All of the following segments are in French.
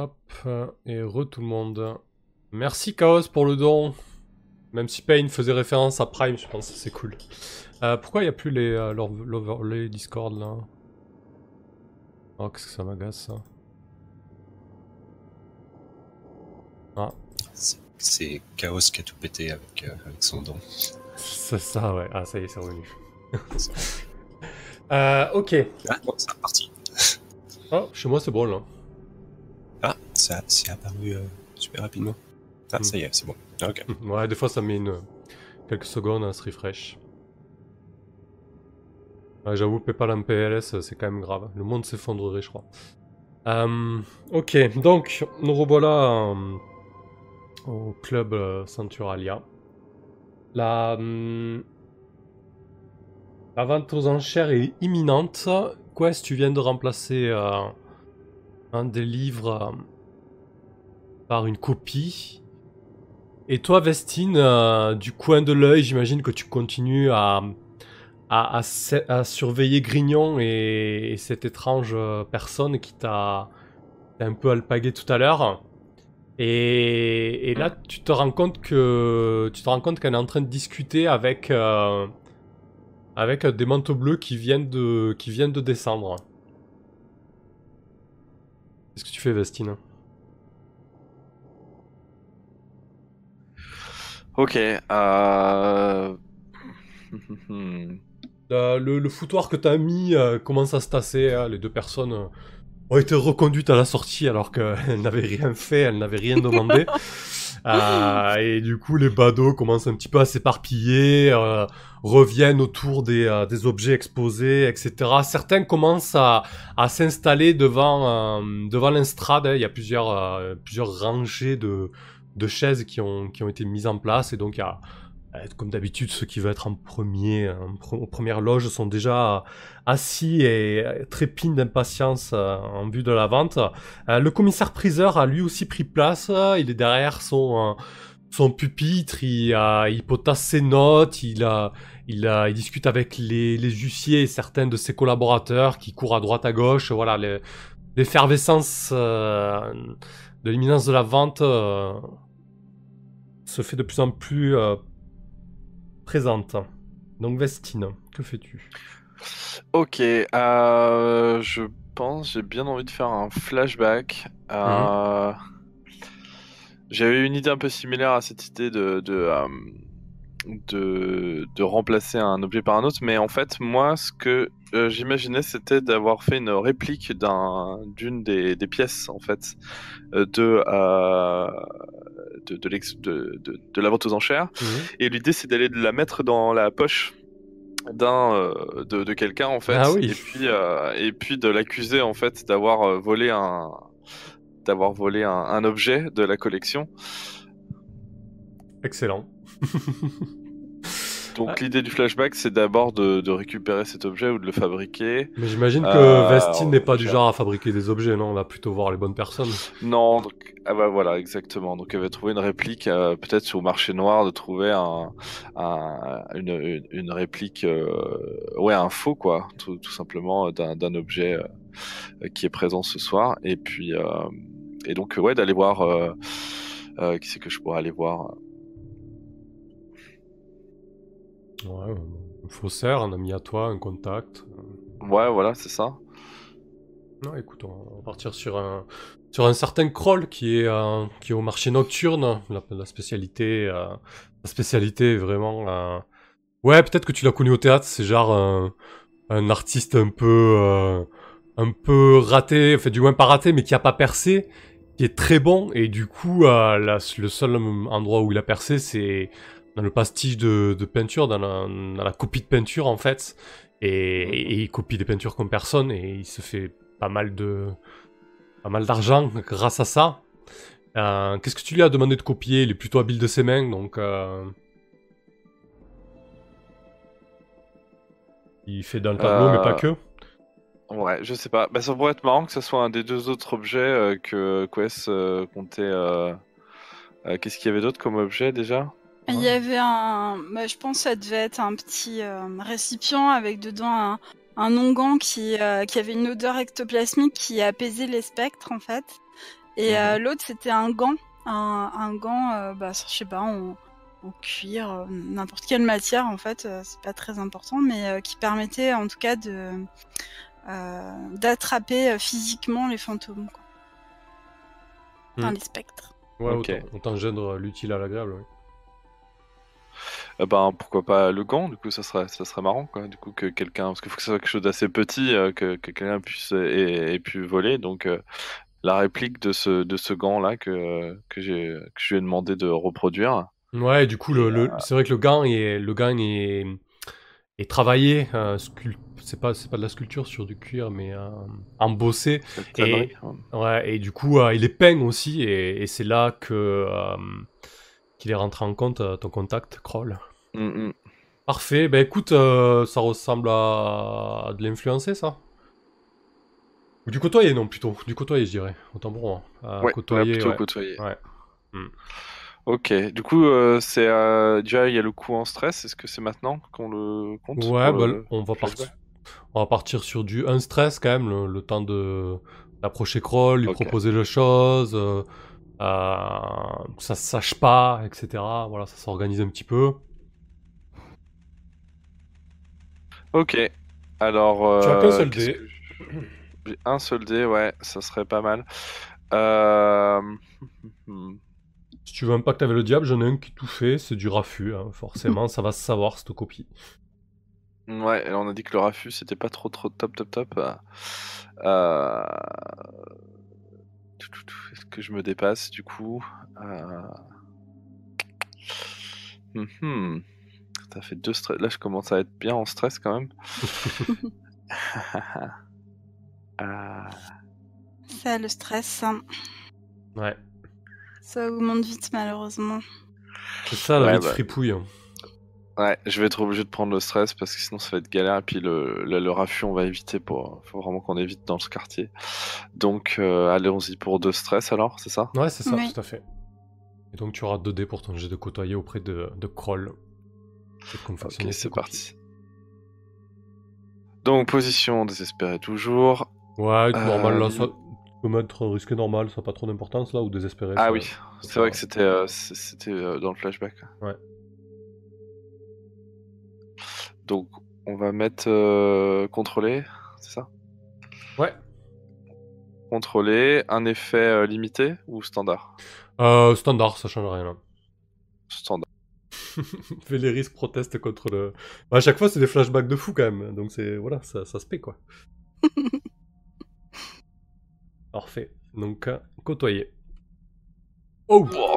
Hop, et re tout le monde. Merci Chaos pour le don. Même si Pain faisait référence à Prime, je pense que c'est cool. Euh, pourquoi il n'y a plus les, euh, l'over- l'overlay Discord là? Oh, qu'est-ce que ça m'agace ça? Ah, C'est- Chaos qui a tout pété avec, euh, avec son don. c'est ça, ouais. Ah, ça y est, c'est revenu. ok. Ah, bon, c'est reparti. Oh, chez moi c'est bon là. Ça c'est apparu euh, super rapidement. Ah, Mm. ça y est, c'est bon. Ok. Ouais, des fois ça met une... quelques secondes à se refresh. Ouais, J'avoue, PayPal en PLS, c'est quand même grave. Le monde s'effondrerait, je crois. Euh, ok, donc, nous revoilà euh, au club euh, Centuralia. La, la vente aux enchères est imminente. Quest, tu viens de remplacer euh, un des livres euh, par une copie. Et toi, Vestine, euh, du coin de l'œil, j'imagine que tu continues à, à, surveiller Grignon et, et cette étrange euh, personne qui t'a un peu alpagué tout à l'heure. Et, et là, tu te rends compte que tu te rends compte qu'elle est en train de discuter avec euh, avec des manteaux bleus qui viennent de qui viennent de descendre. Qu'est-ce que tu fais, Vestine? Ok. Euh... Euh, le, le foutoir que t'as mis euh, commence à se tasser. hein. Les deux personnes ont été reconduites à la sortie alors qu'elles n'avaient rien fait, elles n'avaient rien demandé. Euh, et du coup, les badauds commencent un petit peu à s'éparpiller, euh, reviennent autour des, euh, des objets exposés, etc. Certains commencent à, à s'installer devant, euh, devant l'estrade. hein. Il y a plusieurs, euh, plusieurs rangées de, de chaises qui ont, qui ont été mises en place. Et donc, euh, comme d'habitude, ceux qui veulent être en premier, en pre- aux premières loges sont déjà assis et euh, trépignent d'impatience euh, en vue de la vente. Euh, le commissaire priseur a lui aussi pris place. euh, Il est derrière son, euh, son pupitre, il, euh, il potasse ses notes, il, a, il, a- il discute avec les, les huissiers et certains de ses collaborateurs qui courent à droite à gauche. Voilà, le- l'effervescence euh, de l'imminence de la vente euh, se fait de plus en plus euh, présente. Donc Vestine, que fais-tu? Ok. Euh... Je pense j'ai bien envie de faire un flashback. Euh... J'avais une idée un peu similaire à cette idée de de, de de remplacer un objet par un autre, mais en fait moi ce que euh, j'imaginais c'était d'avoir fait une réplique d'un d'une des, des pièces en fait euh, de euh, de de, de, la vente aux enchères. Et l'idée, c'est d'aller la mettre dans la poche d'un de, de quelqu'un en fait, Ah oui. et puis et puis de l'accuser en fait d'avoir volé un d'avoir volé un, un objet de la collection. Excellent. Donc Ah. l'idée du flashback, c'est d'abord de, de récupérer cet objet ou de le fabriquer. Mais j'imagine que Euh, Vestine n'est pas du genre à fabriquer des objets, non? On va plutôt voir les bonnes personnes. Non, donc, ah bah voilà, exactement. Donc elle va trouver une réplique, euh, peut-être sur le marché noir, de trouver un, un- une, une, une réplique, euh, ouais, un faux quoi, tout, tout simplement euh, d'un d'un objet euh, qui est présent ce soir. Et puis, euh, et donc ouais, d'aller voir, euh, euh, qui c'est que je pourrais aller voir? Ouais, un faussaire, un ami à toi, un contact. Ouais, voilà, c'est ça. Non, écoute, on va partir sur un, sur un certain Kroll qui est, euh, qui est au marché nocturne. La, la spécialité, euh, la spécialité est vraiment. euh, Ouais, peut-être que tu l'as connu au théâtre. C'est genre un, un artiste un peu, euh, un peu raté, enfin du moins pas raté, mais qui a pas percé, qui est très bon. Et du coup, euh, la- le seul endroit où il a percé, c'est dans le pastiche de, de peinture, dans la, dans la copie de peinture en fait. Et, et il copie des peintures comme personne et il se fait pas mal de pas mal d'argent grâce à ça. Euh, Qu'est-ce que tu lui as demandé de copier? Il est plutôt habile de ses mains, donc euh, il fait dans le tableau, Euh, mais pas que. Ouais, je sais pas. Bah, ça pourrait être marrant que ce soit un des deux autres objets euh, que Quest euh, comptait. euh, euh, Qu'est-ce qu'il y avait d'autre comme objet déjà? Il y avait un. bah, je pense que ça devait être un petit euh, récipient avec dedans un, un onguent qui, euh, qui avait une odeur ectoplasmique qui apaisait les spectres en fait. Et euh, l'autre, c'était un gant. Un, un gant, euh, bah, je sais pas, en, en cuir, euh, n'importe quelle matière, en fait, euh, c'est pas très important, mais euh, qui permettait en tout cas de euh, d'attraper euh, physiquement les fantômes, quoi. Enfin, Mhm. les spectres. Ouais, Ok. autant, autant gendre l'utile à l'agréable. ouais. Eh ben pourquoi pas le gant, du coup ça serait ça serait marrant quoi. Du coup que quelqu'un parce qu'il faut que ce soit quelque chose d'assez petit euh, que, que quelqu'un puisse ait, ait pu voler donc euh, la réplique de ce de ce gant là que que j'ai que je lui ai demandé de reproduire. Ouais, du coup, le, Et, le- c'est vrai que le gant est, le gant est, est travaillé. euh, c'est pas, c'est pas de la sculpture sur du cuir, mais euh, embossé. Connerie. Ouais, et du coup, euh, il est peint aussi, et, et c'est là que euh, qu'il est rentré en compte euh, ton contact, Kroll. Mm, mm. Parfait. Ben écoute, euh, ça ressemble à, à de l'influencer, ça. Ou du côtoyer, non, plutôt. Du côtoyer, je dirais. Autant pour moi. Euh, Ouais, côtoyer, plutôt ouais. côtoyer. Ouais. Mm. Ok, du coup euh, c'est déjà il y a le coup en stress. Est-ce que c'est maintenant qu'on le compte Ouais, bah, le- on, va partir, on va partir sur du un stress quand même, le, le temps de d'approcher Kroll, lui proposer les choses, que ça se sache pas, etc. Voilà, ça s'organise un petit peu. Ok. Alors. Tu as euh, qu'un seul dé. que un seul dé, ouais, ça serait pas mal. Euh... Si tu veux un pacte avec le diable, j'en ai un qui tout fait, c'est du raffut, hein, forcément, ça va se savoir cette copie. Ouais, et on a dit que le raffut c'était pas trop trop top top top. Euh... Est-ce que je me dépasse du coup euh... mhm. Ça fait deux stress. Là, je commence à être bien en stress quand même. Euh, Ça, le stress, hein, Ouais, ça augmente vite, malheureusement. c'est ça la Ouais, vie de bah. fripouille. hein. Ouais, je vais être obligé de prendre le stress parce que sinon ça va être galère. Et puis le, le, le raffut, on va éviter pour. Faut vraiment qu'on évite dans ce quartier. Donc, euh, allons-y pour deux stress alors, c'est ça? Ouais, c'est ça, Oui. tout à fait. Et donc tu auras 2 dés pour ton jet de côtoyer auprès de, de Kroll. Ok, c'est parti. Donc, position désespérée toujours. Ouais, Euh, normal, là, ça, tu peux mettre risqué normal, ça n'a pas trop d'importance, là, ou désespéré. Ah ça- oui, c'est vrai que c'était euh, c'était euh, dans le flashback. Ouais. Donc, on va mettre euh, contrôler, c'est ça? Ouais. Contrôler, un effet euh, limité ou standard? Euh, standard, ça change rien, là. Standard. Véléris proteste contre le. Bah, à chaque fois, c'est des flashbacks de fou quand même. Donc, c'est. Voilà, ça, ça se paie quoi. Parfait. Donc, euh, côtoyer. Oh Wow.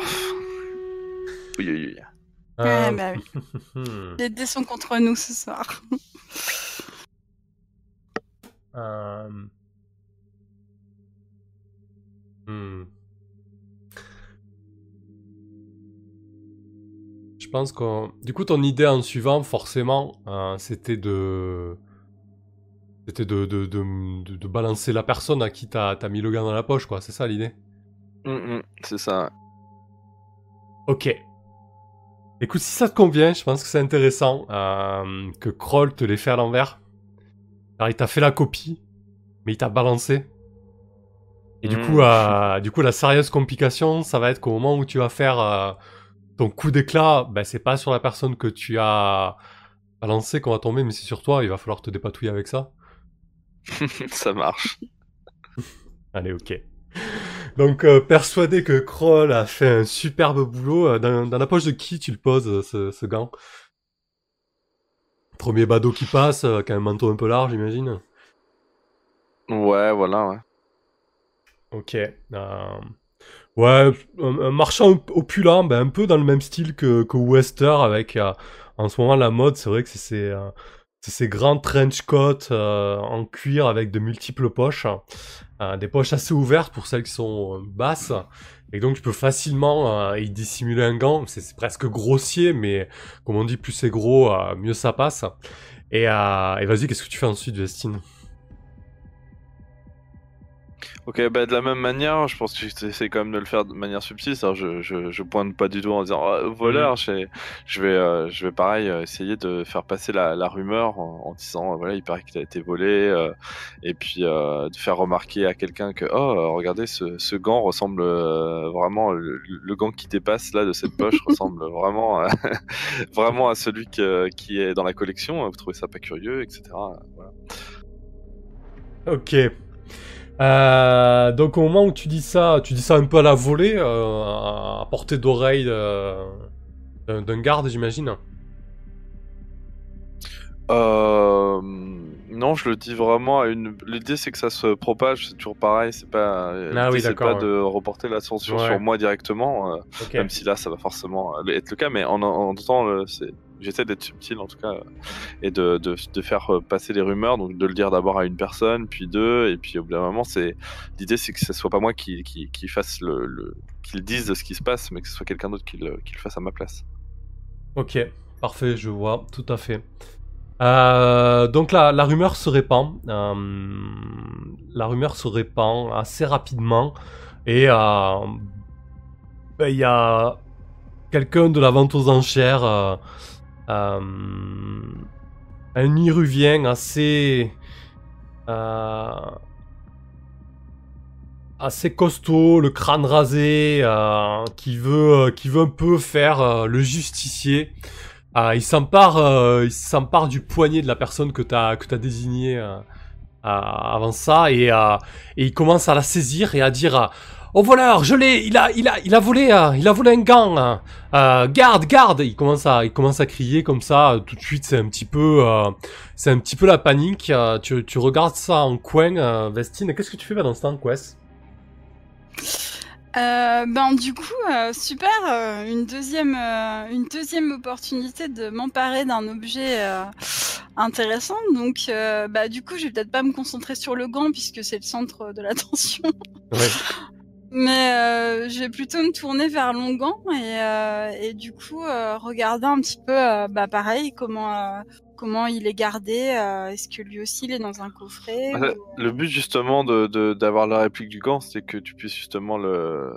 Oui, oui, oui. Euh, Ouais, bah oui. hmm. Les dés sont contre nous ce soir. Euh, hmm. Je pense que du coup ton idée en suivant forcément euh, c'était de c'était de, de, de, de- de balancer la personne à qui t'as as mis le gant dans la poche quoi c'est ça l'idée? Hum, hum, c'est ça. Ok. Écoute, si ça te convient, je pense que c'est intéressant euh, que Kroll te l'ait fait à l'envers. Alors, il t'a fait la copie, mais il t'a balancé. Et du Mm. coup, euh, du coup, la sérieuse complication, ça va être qu'au moment où tu vas faire euh, ton coup d'éclat, ben, c'est pas sur la personne que tu as balancé qu'on va tomber, mais c'est sur toi. Il va falloir te dépatouiller avec ça. ça marche. Allez, ok. Donc, euh, persuadé que Kroll a fait un superbe boulot, euh, dans, dans la poche de qui tu le poses, euh, ce, ce gant? Premier badaud qui passe, euh, avec un manteau un peu large, j'imagine. Ouais, voilà, ouais. Ok. euh, Ouais, un, un marchand opulent, ben, un peu dans le même style que, que Wester, avec euh, en ce moment la mode, c'est vrai que c'est ces, euh, c'est ces grands trench coats euh, en cuir avec de multiples poches, euh, des poches assez ouvertes pour celles qui sont euh, basses, et donc tu peux facilement y dissimuler un gant, c'est presque grossier, mais comme on dit, plus c'est gros, mieux ça passe. Et, et vas-y, qu'est-ce que tu fais ensuite, Vestine Ok, bah de la même manière, je pense que j'essaie quand même de le faire de manière subtile. Je, je, je pointe pas du tout en disant oh, voleur. Je, je vais, euh, je vais pareil euh, essayer de faire passer la, la rumeur en, en disant voilà, il paraît qu'il a été volé, euh, et puis de faire remarquer à quelqu'un que oh, regardez, ce, ce gant ressemble vraiment le, le, gant qui dépasse là de cette poche ressemble vraiment, à, vraiment à celui que, qui est dans la collection. Vous trouvez ça pas curieux, etc. Voilà. Ok. Euh, donc au moment où tu dis ça, tu dis ça un peu à la volée, euh, à portée d'oreille euh, d'un garde, j'imagine. Euh, non, je le dis vraiment à une. L'idée c'est que ça se propage, c'est toujours pareil. C'est pas. Ah oui, c'est de reporter l'attention sur moi directement, euh, même si là ça va forcément être le cas. Mais en en temps, c'est- j'essaie d'être subtil en tout cas et de, de, de faire euh, passer les rumeurs, donc de le dire d'abord à une personne, puis deux, et puis au bout d'un moment, c'est l'idée c'est que ce soit pas moi qui, qui, qui fasse le, le qui le dise ce qui se passe, mais que ce soit quelqu'un d'autre qui le, qui le fasse à ma place. Ok, parfait, je vois, tout à fait. Euh, donc la, la rumeur se répand. euh, la rumeur se répand assez rapidement. Et ben, il y a quelqu'un de la vente aux enchères, un iruvien assez... euh, assez costaud, le crâne rasé, euh, qui veut, euh, qui veut un peu faire euh, le justicier. Euh, il s'empare, euh, il s'empare du poignet de la personne que t'as, que t'as désigné euh, euh, avant ça, euh, et il commence à la saisir et à dire. Au voleur, je l'ai, il a, il a, il a volé, euh, il a volé un gant. hein. Euh, garde, garde. Il commence à, il commence à crier comme ça. euh, Tout de suite, c'est un petit peu, euh, c'est un petit peu la panique. tu, tu regardes ça en coin, Vestine. Qu'est-ce que tu fais pendant ce temps, Quest? Ben du coup, super, une deuxième, une deuxième opportunité de m'emparer d'un objet intéressant. Donc, bah du coup, je vais peut-être pas me concentrer sur le gant puisque c'est le centre de l'attention, Ouais. mais euh, je vais plutôt me tourner vers Longan et, euh, et du coup euh, regarder un petit peu, euh, bah pareil, comment euh, comment il est gardé. euh, Est-ce que lui aussi il est dans un coffret ou- Le but justement de de- d'avoir la réplique du gant, c'est que tu puisses justement le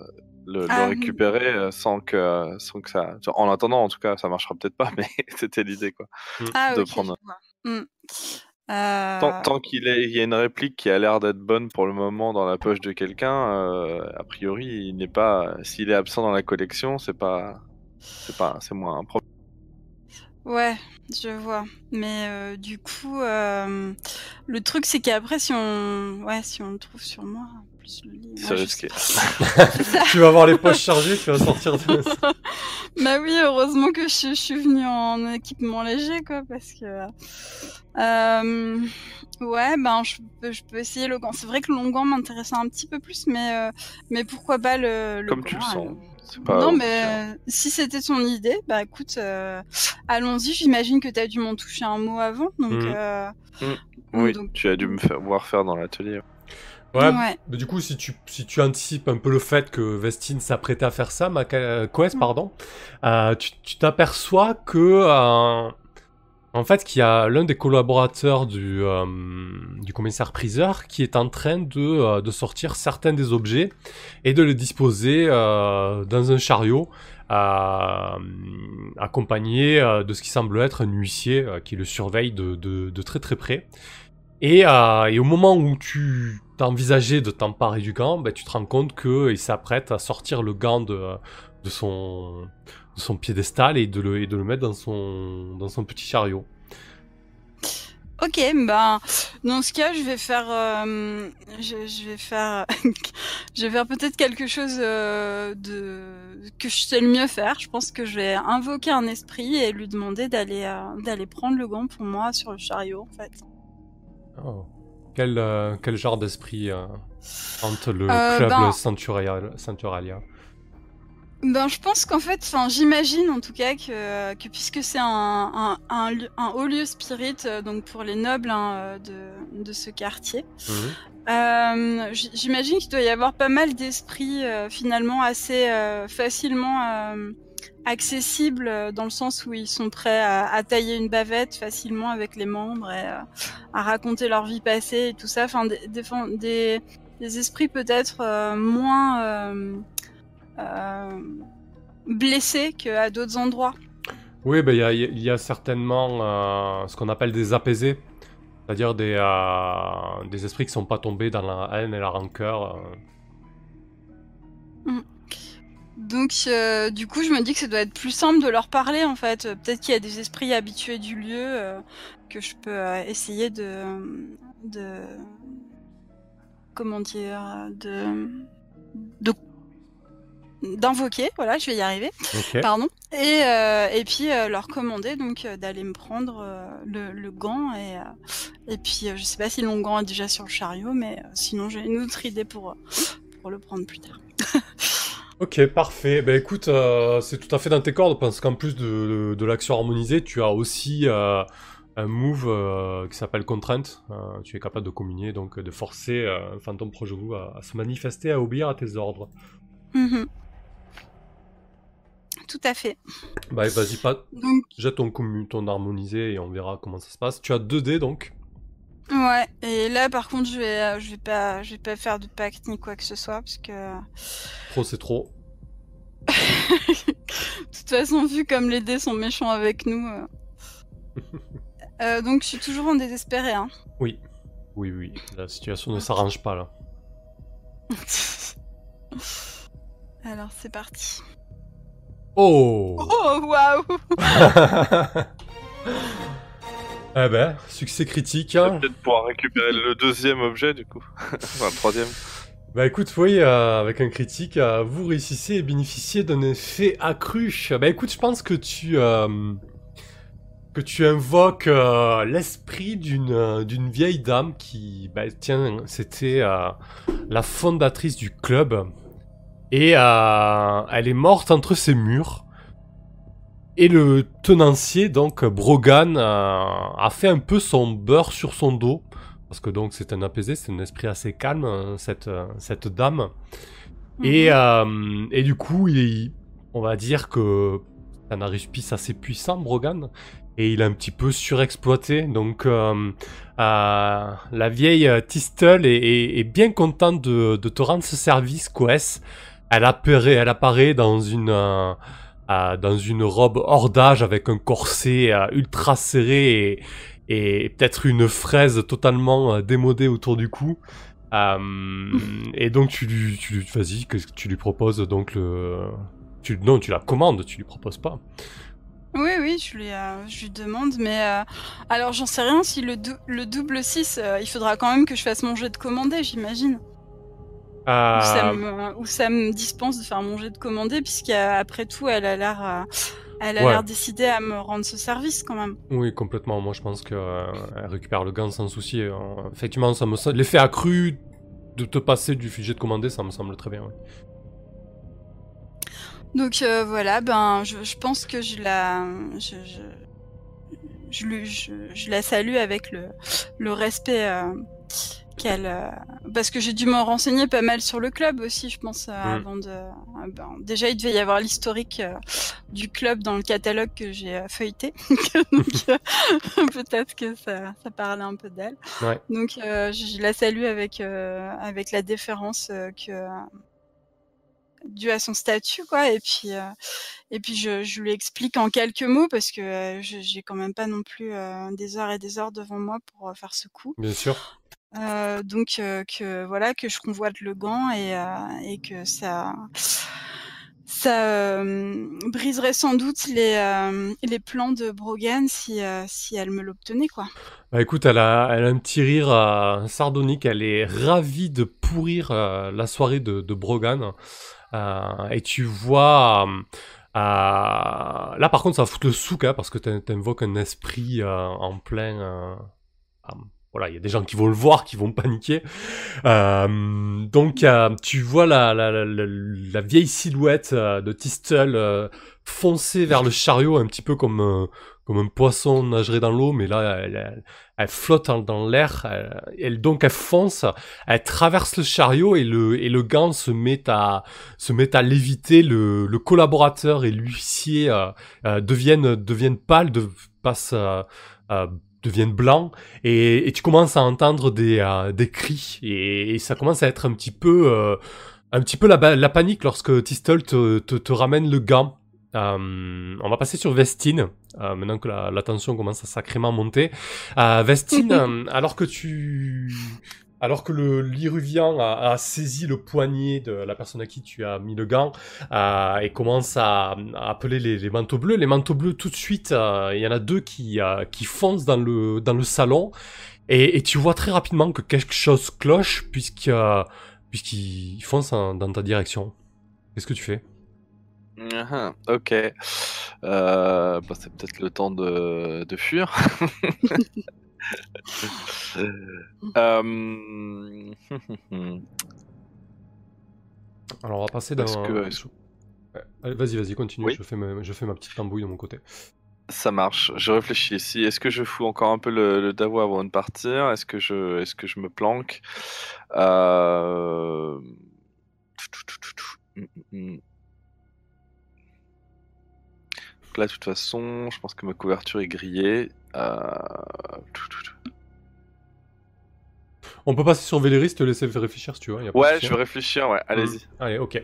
le, le Ah, récupérer euh, sans que sans que ça. En attendant, en tout cas, ça marchera peut-être pas, mais c'était l'idée quoi. Ah, de prendre. je vois. Hmm. Euh, Tant, tant qu'il y a une réplique qui a l'air d'être bonne pour le moment dans la poche de quelqu'un, euh, a priori, il n'est pas. S'il est absent dans la collection, c'est pas. C'est pas. C'est moins un problème. Ouais, je vois. Mais euh, du coup, le truc c'est qu'après, si on, ouais, si on le trouve sur moi, plus le lit, C'est moi, je risqué. sais- tu vas avoir les poches chargées, tu vas sortir de... bah oui, heureusement que je, je suis venue en équipement léger, quoi, parce que. Euh, ouais, ben je peux, je peux essayer le gant. C'est vrai que le long gant m'intéressait un petit peu plus, mais euh, mais pourquoi pas le, le Comme gant tu le sens. pas. non, mais euh, si c'était ton idée, bah écoute, euh, allons-y. J'imagine que t'as dû m'en toucher un mot avant, donc. Mhm. euh, Oui, donc- tu as dû me faire voir faire dans l'atelier. Ouais, ouais. mais du coup, si tu, si tu anticipes un peu le fait que Vestine s'apprêtait à faire ça, ma euh, Quest, Mm. pardon, euh, tu t'aperçois que, euh, en fait, qu'il y a l'un des collaborateurs du, euh, du commissaire priseur qui est en train de, de sortir certains des objets et de les disposer dans un chariot, accompagné de ce qui semble être un huissier qui le surveille de, de, de très très près. Et, euh, et au moment où tu t'envisageais de t'emparer du gant, ben, tu te rends compte qu'il s'apprête à sortir le gant de, de, son, de son piédestal et de le, et de le mettre dans son, dans son petit chariot. Ok, ben dans ce cas, je vais faire, euh, je, je vais faire, je vais faire peut-être quelque chose euh, de que je sais le mieux faire. Je pense que je vais invoquer un esprit et lui demander d'aller euh, d'aller prendre le gant pour moi sur le chariot, en fait. Oh. Quel, euh, quel genre d'esprit euh, hante le Euh, club ben- Centuralia, Centuralia? Ben, je pense qu'en fait, enfin, j'imagine en tout cas que, que puisque c'est un, un, un, lieu- un haut lieu spirit, donc pour les nobles hein, de, de ce quartier, Mhm. Euh, J'imagine qu'il doit y avoir pas mal d'esprits euh, finalement assez euh, facilement accessibles euh, dans le sens où ils sont prêts à, à tailler une bavette facilement avec les membres et euh, à raconter leur vie passée et tout ça. Enfin, des, des, des, des esprits peut-être euh, moins blessés qu'à d'autres endroits. Oui, ben, il y, a, il y a certainement ce qu'on appelle des apaisés. C'est-à-dire des, des esprits qui sont pas tombés dans la haine et la rancœur. euh. Donc, euh, du coup, je me dis que ça doit être plus simple de leur parler en fait. Peut-être qu'il y a des esprits habitués du lieu euh, que je peux euh, essayer de, de, comment dire, de, de d'invoquer. Voilà, je vais y arriver. Pardon. Et, euh, et puis euh, leur commander donc euh, d'aller me prendre euh, le, le gant et, euh, et puis euh, je sais pas si le gant est déjà sur le chariot, mais euh, sinon j'ai une autre idée pour, pour le prendre plus tard. Ok, parfait. Ben écoute, euh, c'est tout à fait dans tes cordes parce qu'en plus de, de, de l'action harmonisée, tu as aussi euh, un move euh, qui s'appelle contrainte. Tu es capable de communier, donc de forcer un fantôme proche de vous à, à se manifester, à obéir à tes ordres. Mhm. Tout à fait. Bah vas-y, pas, Donc jette ton, ton harmonisé et on verra comment ça se passe. Tu as 2 dés donc. Ouais. Et là par contre je vais euh, je vais pas je vais pas faire de pacte ni quoi que ce soit parce que Trop c'est trop. de toute façon vu comme les dés sont méchants avec nous. euh. Euh, donc je suis toujours en désespéré hein. Oui. Oui, oui. La situation ne s'arrange pas là. Alors c'est parti. Oh Oh waouh Eh ben, succès critique. Hein. peut-être pouvoir récupérer le deuxième objet du coup. enfin, le troisième. Bah écoute, oui, euh, avec un critique, euh, vous réussissez à bénéficier d'un effet accru. Bah écoute, je pense que tu euh, que tu invoques euh, l'esprit d'une euh, d'une vieille dame qui, bah tiens, c'était la fondatrice du club et elle est morte entre ses murs. Et le tenancier, donc Brogan, euh, a fait un peu son beurre sur son dos. Parce que donc c'est un apaisé, c'est un esprit assez calme, hein, cette, euh, cette dame. Et, Mhm. euh, et du coup, il, on va dire que c'est un aruspice assez puissant, Brogan. Et il est un petit peu surexploité. Donc euh, euh, la vieille Tistle est, est- est bien contente de, de te rendre ce service, Quest. Elle apparaît, elle apparaît dans une... euh, dans une robe hors d'âge avec un corset euh, ultra serré et, peut-être une fraise totalement euh, démodée autour du cou. Et donc tu lui, vas-y, que tu lui proposes? Donc le, tu, non, tu la commandes, tu lui proposes pas. Oui, oui, je lui, je demande, mais alors j'en sais rien si le, dou- le double 6, euh, il faudra quand même que je fasse mon jet de commandé, j'imagine. Ça Euh, me, ou ça me dispense de faire mon jet de commandé, puisqu'après tout, elle a l'air euh, elle a Ouais. l'air décidée à me rendre ce service quand même. oui, complètement. Moi, je pense que euh, récupère le gant sans souci. Euh, effectivement, ça me, semble- l'effet accru de te passer du sujet de commandé, ça me semble très bien. Donc euh, voilà, ben je, je pense que je la je, je, la salue avec le, le respect qu'elle euh, parce que j'ai dû me renseigner pas mal sur le club aussi, je pense euh, avant de euh, ben, déjà il devait y avoir l'historique euh, du club dans le catalogue que j'ai feuilleté. Donc peut-être que ça ça parlait un peu d'elle. Ouais. Donc euh, je, la salue avec euh, avec la déférence euh, que dû à son statut quoi et puis euh, et puis je, je lui explique en quelques mots parce que euh, je- j'ai quand même pas non plus euh, des heures et des heures devant moi pour faire ce coup Bien sûr. Donc que voilà que je convoite le gant et que ça ça briserait sans doute les les plans de Brogan si si elle me l'obtenait quoi Bah écoute, elle a, elle a un petit rire sardonique, elle est ravie de pourrir la soirée de, Brogan. Et tu vois... euh, là par contre ça va foutre le souk, hein, parce que t'in- t'invoques un esprit en plein... voilà, il y a des gens qui vont le voir, qui vont paniquer. Euh, donc euh, tu vois la, la, la, la- vieille silhouette euh, de Tistle euh, foncer vers le chariot, un petit peu comme... comme un poisson nagerait dans l'eau, mais là, elle, elle- flotte dans, l'air, elle, donc elle fonce, elle traverse le chariot et le, et le gant se met à, se met à léviter, le, le collaborateur et l'huissier deviennent, deviennent pâles, de, passent, euh, deviennent blancs et, et tu commences à entendre des, euh, des cris et, et ça commence à être un petit peu, euh, un petit peu la, panique lorsque Tistel te, te, te ramène le gant. Euh, on va passer sur Vestine, maintenant que la, la tension commence à sacrément monter. Vestine, alors que tu... Alors que le l'Iruvian a, a saisi le poignet de la personne à qui tu as mis le gant euh, et commence à, à appeler les, les manteaux bleus, les manteaux bleus tout de suite, euh, il y en a deux qui, euh, qui foncent dans le, dans le salon et, et tu vois très rapidement que quelque chose cloche puisque, euh, puisqu'ils foncent en- dans ta direction. Qu'est-ce que tu fais? Ah, ok. Euh, bah, c'est peut-être le temps de, de fuir. Euh, Alors on va passer dans... Est-ce que- est-ce- Ouais. Allez, Vas-y, vas-y, continue, Oui. je, fais ma, je fais ma petite tambouille de mon côté. Ça marche. Je réfléchis ici. Est-ce que je fous encore un peu le, le Davo avant de partir? Est-ce que je, est-ce que je me planque? Euh, Donc Là, de toute façon, je pense que ma couverture est grillée. Euh, On peut passer sur Véléris, te laisser réfléchir si tu y a de Ouais, je vais réfléchir. Ouais, allez-y. Allez, ok.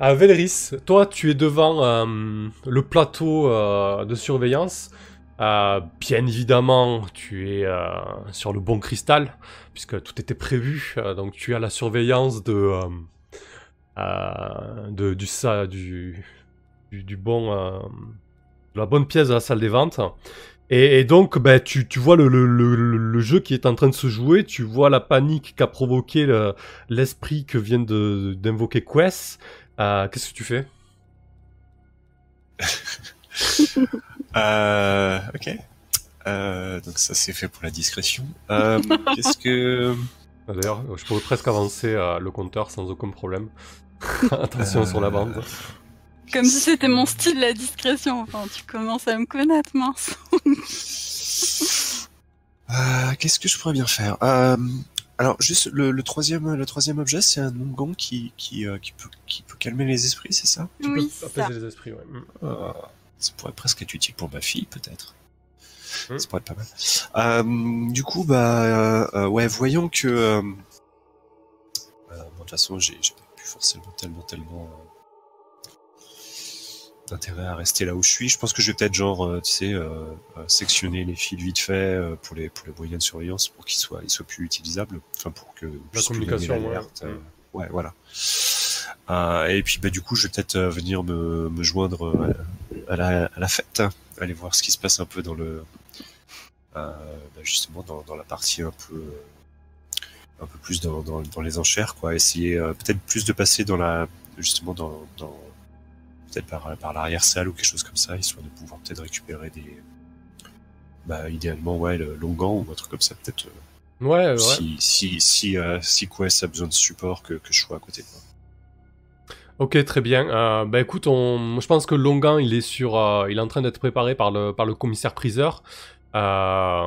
Euh, Véléris, toi, tu es devant euh, le plateau euh, de surveillance. Euh, bien évidemment, tu es sur le bon cristal, puisque tout était prévu. Donc, tu as la surveillance de, de du, sa- du, du, du bon, la bonne pièce de la salle des ventes. Et, et donc, ben, tu, tu vois le, le, le, le- le jeu qui est en train de se jouer, tu vois la panique qu'a provoqué le- l'esprit que vient d'invoquer Quest. Euh, Qu'est-ce que tu fais? Euh, ok. Euh, donc ça c'est fait pour la discrétion. Euh, Qu'est-ce que... Ah, D'ailleurs, je pourrais presque avancer euh, le compteur sans aucun problème. Attention sur la bande. Comme si c'était mon style, la discrétion. Enfin, tu commences à me connaître, mince. Euh, Qu'est-ce que je pourrais bien faire? Euh, Alors juste le, le troisième le troisième objet c'est un ongon qui qui, euh, qui peut qui peut calmer les esprits c'est ça? Tu oui, peux apaiser les esprits, ouais. Mm. Euh, Ça pourrait presque être utile pour ma fille peut-être. Hmm. Ça pourrait être pas mal. Euh, du coup bah euh, euh, ouais voyons que euh, euh, bon, de toute façon j'ai pas plus forcément tellement tellement euh, d'intérêt à rester là où je suis. Je pense que je vais peut-être genre euh, tu sais euh, euh, sectionner les fils vite fait euh, pour les pour les moyens de surveillance pour qu'ils soient ils soient plus utilisables. Enfin pour que plus communication, ouais. euh, Hmm. ouais voilà. Euh, et puis bah du coup je vais peut-être venir me, me joindre à la, à la fête, hein. aller voir ce qui se passe un peu dans le bah, justement dans, dans la partie un peu un peu plus dans, dans, dans les enchères quoi essayer peut-être plus de passer dans la justement dans, dans peut-être par, par l'arrière salle ou quelque chose comme ça histoire de pouvoir peut-être récupérer des bah idéalement ouais le longan ou un truc comme ça peut-être euh, Ouais, ouais. si si si euh, si Quest a besoin de support que, que je sois à côté quoi. Ok, très bien. Euh, bah écoute, on... je pense que Longan, il est sur, euh, il est en train d'être préparé par le, par le commissaire priseur. Euh,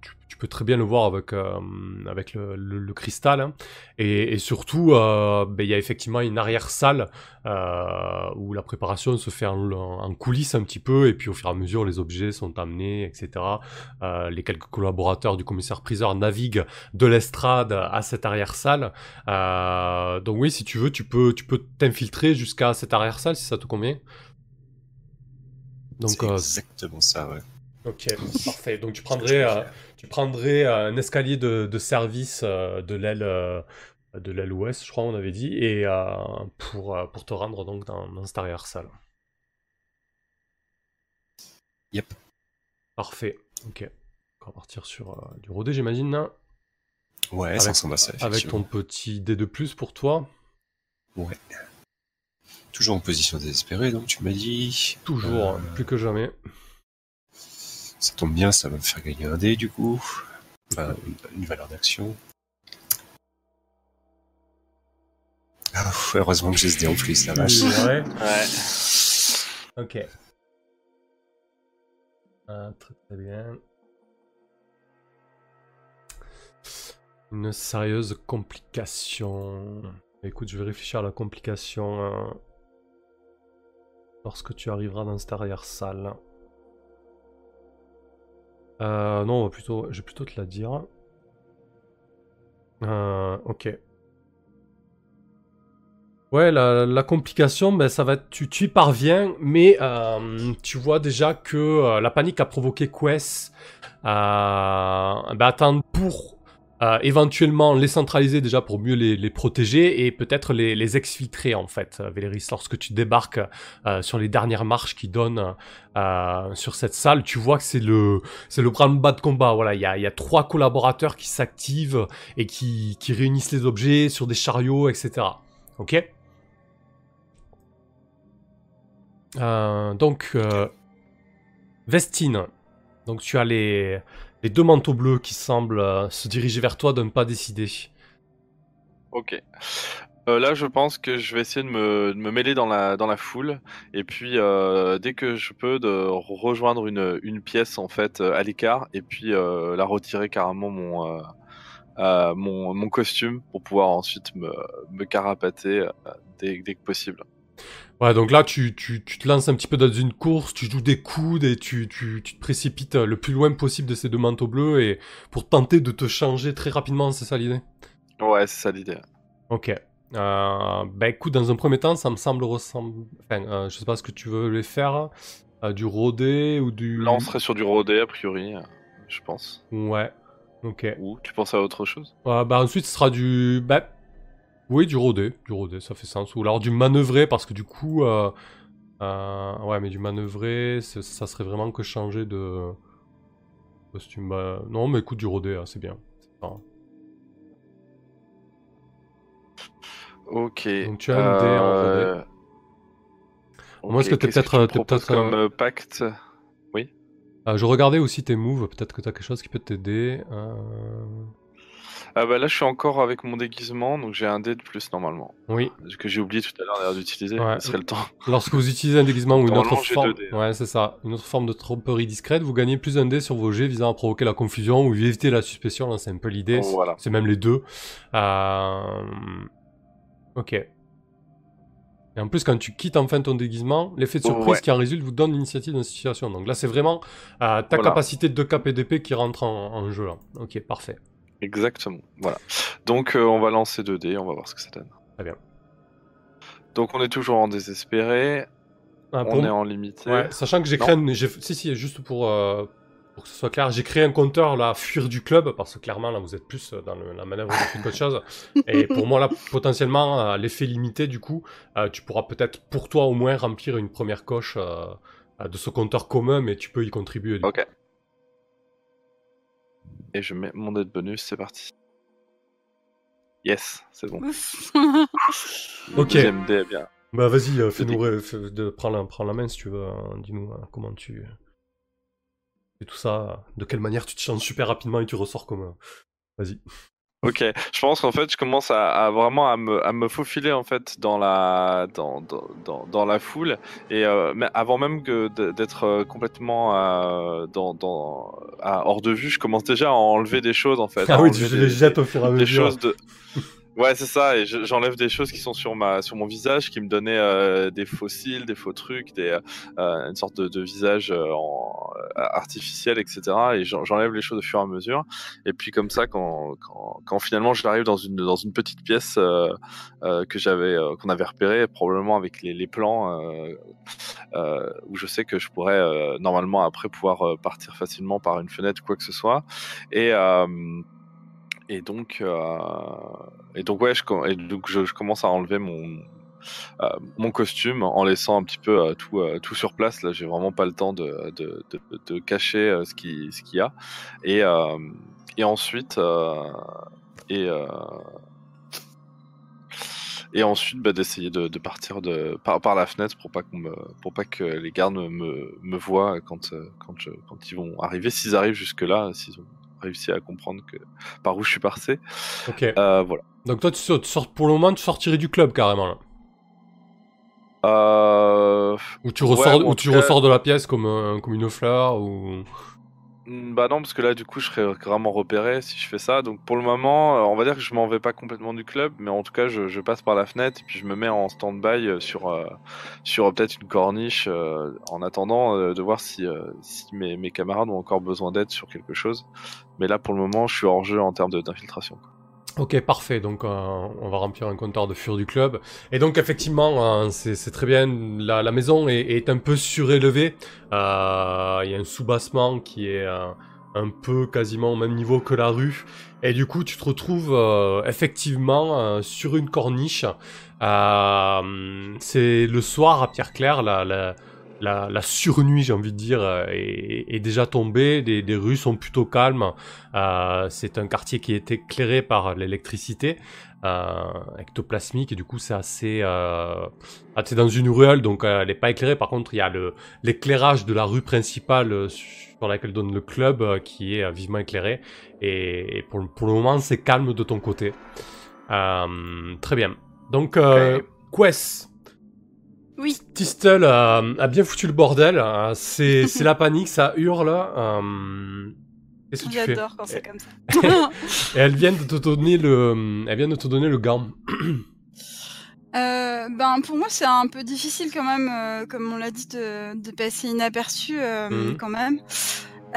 tu peux très bien le voir avec, euh, avec le, le- le cristal. hein. Et, et surtout, euh, bah, il y a effectivement une arrière-salle euh, où la préparation se fait en, en coulisses un petit peu. Et puis au fur et à mesure, les objets sont amenés, etc. Les quelques collaborateurs du commissaire priseur naviguent de l'estrade à cette arrière-salle. Donc oui, si tu veux, tu peux, tu peux t'infiltrer jusqu'à cette arrière-salle si ça te convient. Donc, C'est exactement ça ouais. Ok, parfait. Donc tu prendrais, euh, tu prendrais euh, un escalier de, de service euh, de l'aile, euh, de l'aile ouest, je crois, on avait dit, et pour, pour te rendre donc dans, dans cette arrière-salle. Yep. Parfait. Ok. On va partir sur du rodé, j'imagine. Ouais, Avec- ça ressemble à ça Avec ton petit dé de plus pour toi. Ouais. Toujours en position désespérée, donc tu m'as dit. Toujours, plus que jamais. Ça tombe bien, ça va me faire gagner un dé du coup. Enfin, une, une valeur d'action. Ah, heureusement que j'ai ce dé en plus, la vache. Ouais. Ouais. Ok. Ah, très très bien. Une sérieuse complication. Écoute, je vais réfléchir à la complication hein, lorsque tu arriveras dans cette arrière-salle. Euh, non, je vais plutôt te la dire. Euh, ok. Ouais, la, complication, ben, ça va être, tu, y parviens, mais euh, tu vois déjà que euh, la panique a provoqué Quest à ben, pour euh, éventuellement les centraliser déjà pour mieux les, protéger et peut-être les, exfiltrer en fait, euh, Véléris. Lorsque tu débarques euh, sur les dernières marches qui donnent sur cette salle, tu vois que c'est le c'est le branle-bas de combat. Voilà, il y a, y a trois collaborateurs qui s'activent et qui, qui réunissent les objets sur des chariots, etc. Ok? Donc, Vestine. Donc, tu as les, les deux manteaux bleus qui semblent euh, se diriger vers toi de ne pas décider. Ok. Euh, là, je pense que je vais essayer de me, mêler dans la, dans la foule. Et puis, euh, dès que je peux, de rejoindre une, une pièce en fait à l'écart. Et puis, la retirer carrément mon, mon, mon costume pour pouvoir ensuite me, me carapater dès, dès que possible. Ouais, donc là, tu, tu, tu te lances un petit peu dans une course, tu joues des coudes et tu, tu, tu te précipites le plus loin possible de ces deux manteaux bleus et pour tenter de te changer très rapidement, c'est ça l'idée? Ouais, c'est ça l'idée. Ok. Euh, bah écoute, dans un premier temps, ça me semble ressembler... Enfin, euh, je sais pas ce que tu veux les faire. euh, du rodé ou du... Là, on serait sur du rodé, a priori, euh, je pense. Ouais. Ok. Ou tu penses à autre chose? Euh, bah ensuite, ce sera du... Bah... Oui, du rodé. Du rodé, ça fait sens. Ou alors du manœuvré, parce que du coup... euh, euh, ouais, mais du manœuvré, ça serait vraiment que changer de... Costume. Bah, non, mais écoute, du rodé, hein, c'est bien. Ok. Donc tu as un dé en rodé. Euh, Moi, est-ce que t'es peut-être, peut-être, comme pacte? Euh, je regardais aussi tes moves, peut-être que t'as quelque chose qui peut t'aider. Euh... Ah bah là, je suis encore avec mon déguisement, donc j'ai un dé de plus normalement. Oui, Que j'ai oublié tout à l'heure d'utiliser. Ouais. Ce serait le temps. lorsque vous utilisez un déguisement ou une autre forme, deux dés. ouais, c'est ça, une autre forme de tromperie discrète, vous gagnez plus un dé sur vos jets visant à provoquer la confusion ou éviter la suspicion. C'est un peu l'idée. c'est- Voilà. C'est même les deux. Euh... Ok. Et en plus, quand tu quittes enfin ton déguisement, l'effet de surprise Ouais. qui en résulte vous donne l'initiative dans la situation. Donc là, c'est vraiment euh, ta Voilà. capacité de cap et d'épée qui rentre en, en jeu. Là. Ok, parfait. Exactement. Voilà. Donc euh, on va lancer 2 dés, on va voir ce que ça donne. Très bien. Donc on est toujours en désespéré, Ah, on est en limité. Ouais, sachant que j'ai créé un... Si, si, juste pour, euh, pour que ce soit clair, j'ai créé un compteur là, fuir du club, parce que clairement là vous êtes plus dans le- la manœuvre de qu'autre chose. Et pour moi là, potentiellement, euh, l'effet limité du coup, euh, tu pourras peut-être pour toi au moins remplir une première coche de ce compteur commun, mais tu peux y contribuer. du coup. Ok. Et je mets mon dé de bonus, c'est parti. Yes, c'est bon. Ok. Deuxième dé, bien. Bah vas-y, euh, fais-nous ré- fais- de, prends, la, prends la main si tu veux. hein. Dis-nous euh, comment tu fais tout ça, euh, de quelle manière tu te changes super rapidement et tu ressors comme. un- Vas-y. Ok, je pense qu'en fait, je commence à, à vraiment à me, à me faufiler en fait dans la dans, dans, dans, la foule et euh, avant même que d'être euh, complètement euh, dans, dans à- hors de vue, je commence déjà à enlever des choses en fait. Ah oui, tu les jettes au fur et à des mesure. choses de ouais c'est ça et je- j'enlève des choses qui sont sur ma sur mon visage qui me donnaient euh, des fossiles des faux trucs des euh, une sorte de, de visage euh, euh, artificiel etc et j'en- j'enlève les choses au fur et à mesure. Et puis comme ça quand quand, quand finalement j'arrive dans une dans une petite pièce euh, euh, que j'avais qu'on avait repéré probablement avec les, les plans où je sais que je pourrais normalement après pouvoir partir facilement par une fenêtre quoi que ce soit. Et et donc, euh, et donc ouais, je, commence à enlever mon euh, mon costume en laissant un petit peu euh, tout tout sur place. Là, j'ai vraiment pas le temps de de, de, cacher ce qui ce qu'il y a. Et et ensuite et et ensuite bah, d'essayer de, partir de par, par la fenêtre pour pas me pour pas que les gardes me, me, voient quand quand quand ils vont arriver s'ils arrivent jusque là s'ils ont réussi à comprendre que par où je suis passé Ok. euh, voilà Donc toi, tu sors, pour le moment, tu sortirais du club carrément là. euh, Ou tu ressors, ou en ou tu tout cas- ressors de la pièce comme, un- comme une fleur ou. Mm, Bah non, parce que là, du coup, je serais vraiment repéré si je fais ça. Donc pour le moment, euh, on va dire que je m'en vais pas complètement du club, mais en tout cas, je, passe par la fenêtre et puis je me mets en stand-by euh, sur, euh, sur peut-être une corniche euh, en attendant de voir si, si mes, mes camarades ont encore besoin d'aide sur quelque chose. Mais là, pour le moment, je suis hors jeu en termes d'infiltration. Ok, parfait. Donc, euh, on va remplir un compteur de fur du club. Et donc, effectivement, euh, c'est très bien. La, maison est, un peu surélevée. Euh, Il y a un soubassement qui est un peu quasiment au même niveau que la rue. Et du coup, tu te retrouves effectivement sur une corniche. C'est le soir à Pierre-Claire. La, la, la, la surnuit, j'ai envie de dire, euh, est, est déjà tombée. Des, des rues sont plutôt calmes. Euh, c'est un quartier qui est éclairé par l'électricité euh, ectoplasmique et du coup c'est assez euh, ah, c'est dans une ruelle donc euh, elle n'est pas éclairée par contre il y a le l'éclairage de la rue principale euh, sur laquelle donne le club qui est vivement éclairé et, et pour, le- pour le moment c'est calme de ton côté Euh, très bien donc euh, Ok. Quest Oui. Tistel euh, a bien foutu le bordel euh, c'est la panique ça hurle euh, Qu'est-ce que tu fais? J'adore quand c'est comme ça. Et elle vient de te donner le, elle vient de te donner le gant. Euh, ben pour moi c'est un peu difficile quand même, euh, comme on l'a dit, de, de passer inaperçu euh, Mhm. quand même.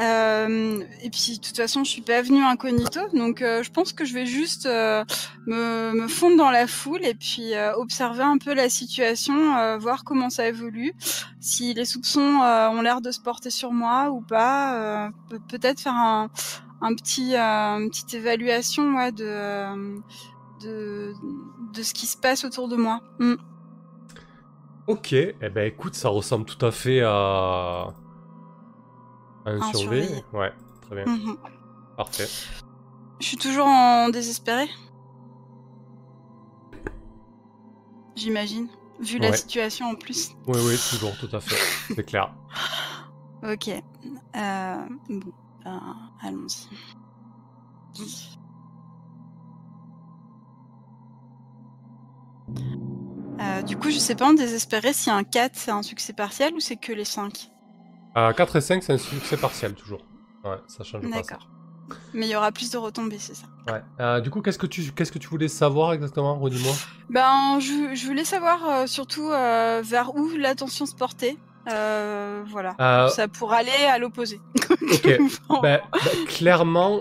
Euh, et puis de toute façon je suis pas venue incognito, donc euh, je pense que je vais juste euh, me, me fondre dans la foule et puis euh, observer un peu la situation, euh, voir comment ça évolue, si les soupçons ont l'air de se porter sur moi ou pas, pe- peut-être faire un, un petit, une petite évaluation ouais, de, de, de ce qui se passe autour de moi. Mm. Ok, eh ben écoute, ça ressemble tout à fait à un surveillé. surveillé. Ouais, très bien, Mhm. parfait. Je suis toujours en désespéré. J'imagine. Vu la situation en plus. Oui, oui, toujours, tout à fait, c'est clair. Ok. Euh, bon, ben, allons-y. Euh, du coup, je sais pas en désespéré si un 4 c'est un succès partiel ou c'est que les 5. Euh, 4 et 5, c'est un succès partiel, toujours. Ouais, ça change pas. D'accord. Mais il y aura plus de retombées, c'est ça. Ouais. Euh, du coup, qu'est-ce que tu, qu'est-ce que tu voulais savoir exactement, redis-moi Ben, je, je voulais savoir euh, surtout euh, vers où l'attention se portait. Voilà. Ça pour aller à l'opposé. Ok. Ben, ben, clairement,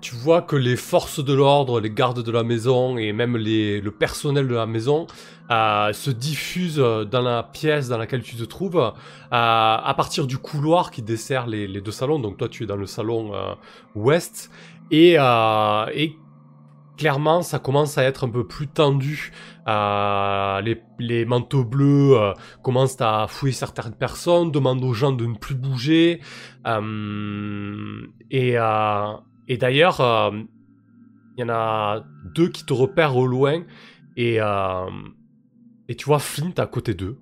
tu vois que les forces de l'ordre, les gardes de la maison et même les, le personnel de la maison euh, se diffusent dans la pièce dans laquelle tu te trouves euh, à partir du couloir qui dessert les, deux salons. Donc toi, tu es dans le salon euh, ouest et, euh, clairement, ça commence à être un peu plus tendu. Euh, les, manteaux bleus euh, commencent à fouiller certaines personnes, demandent aux gens de ne plus bouger. Euh, et euh, d'ailleurs, euh, il y en a deux qui te repèrent au loin. Et, euh, et tu vois Flint à côté d'eux.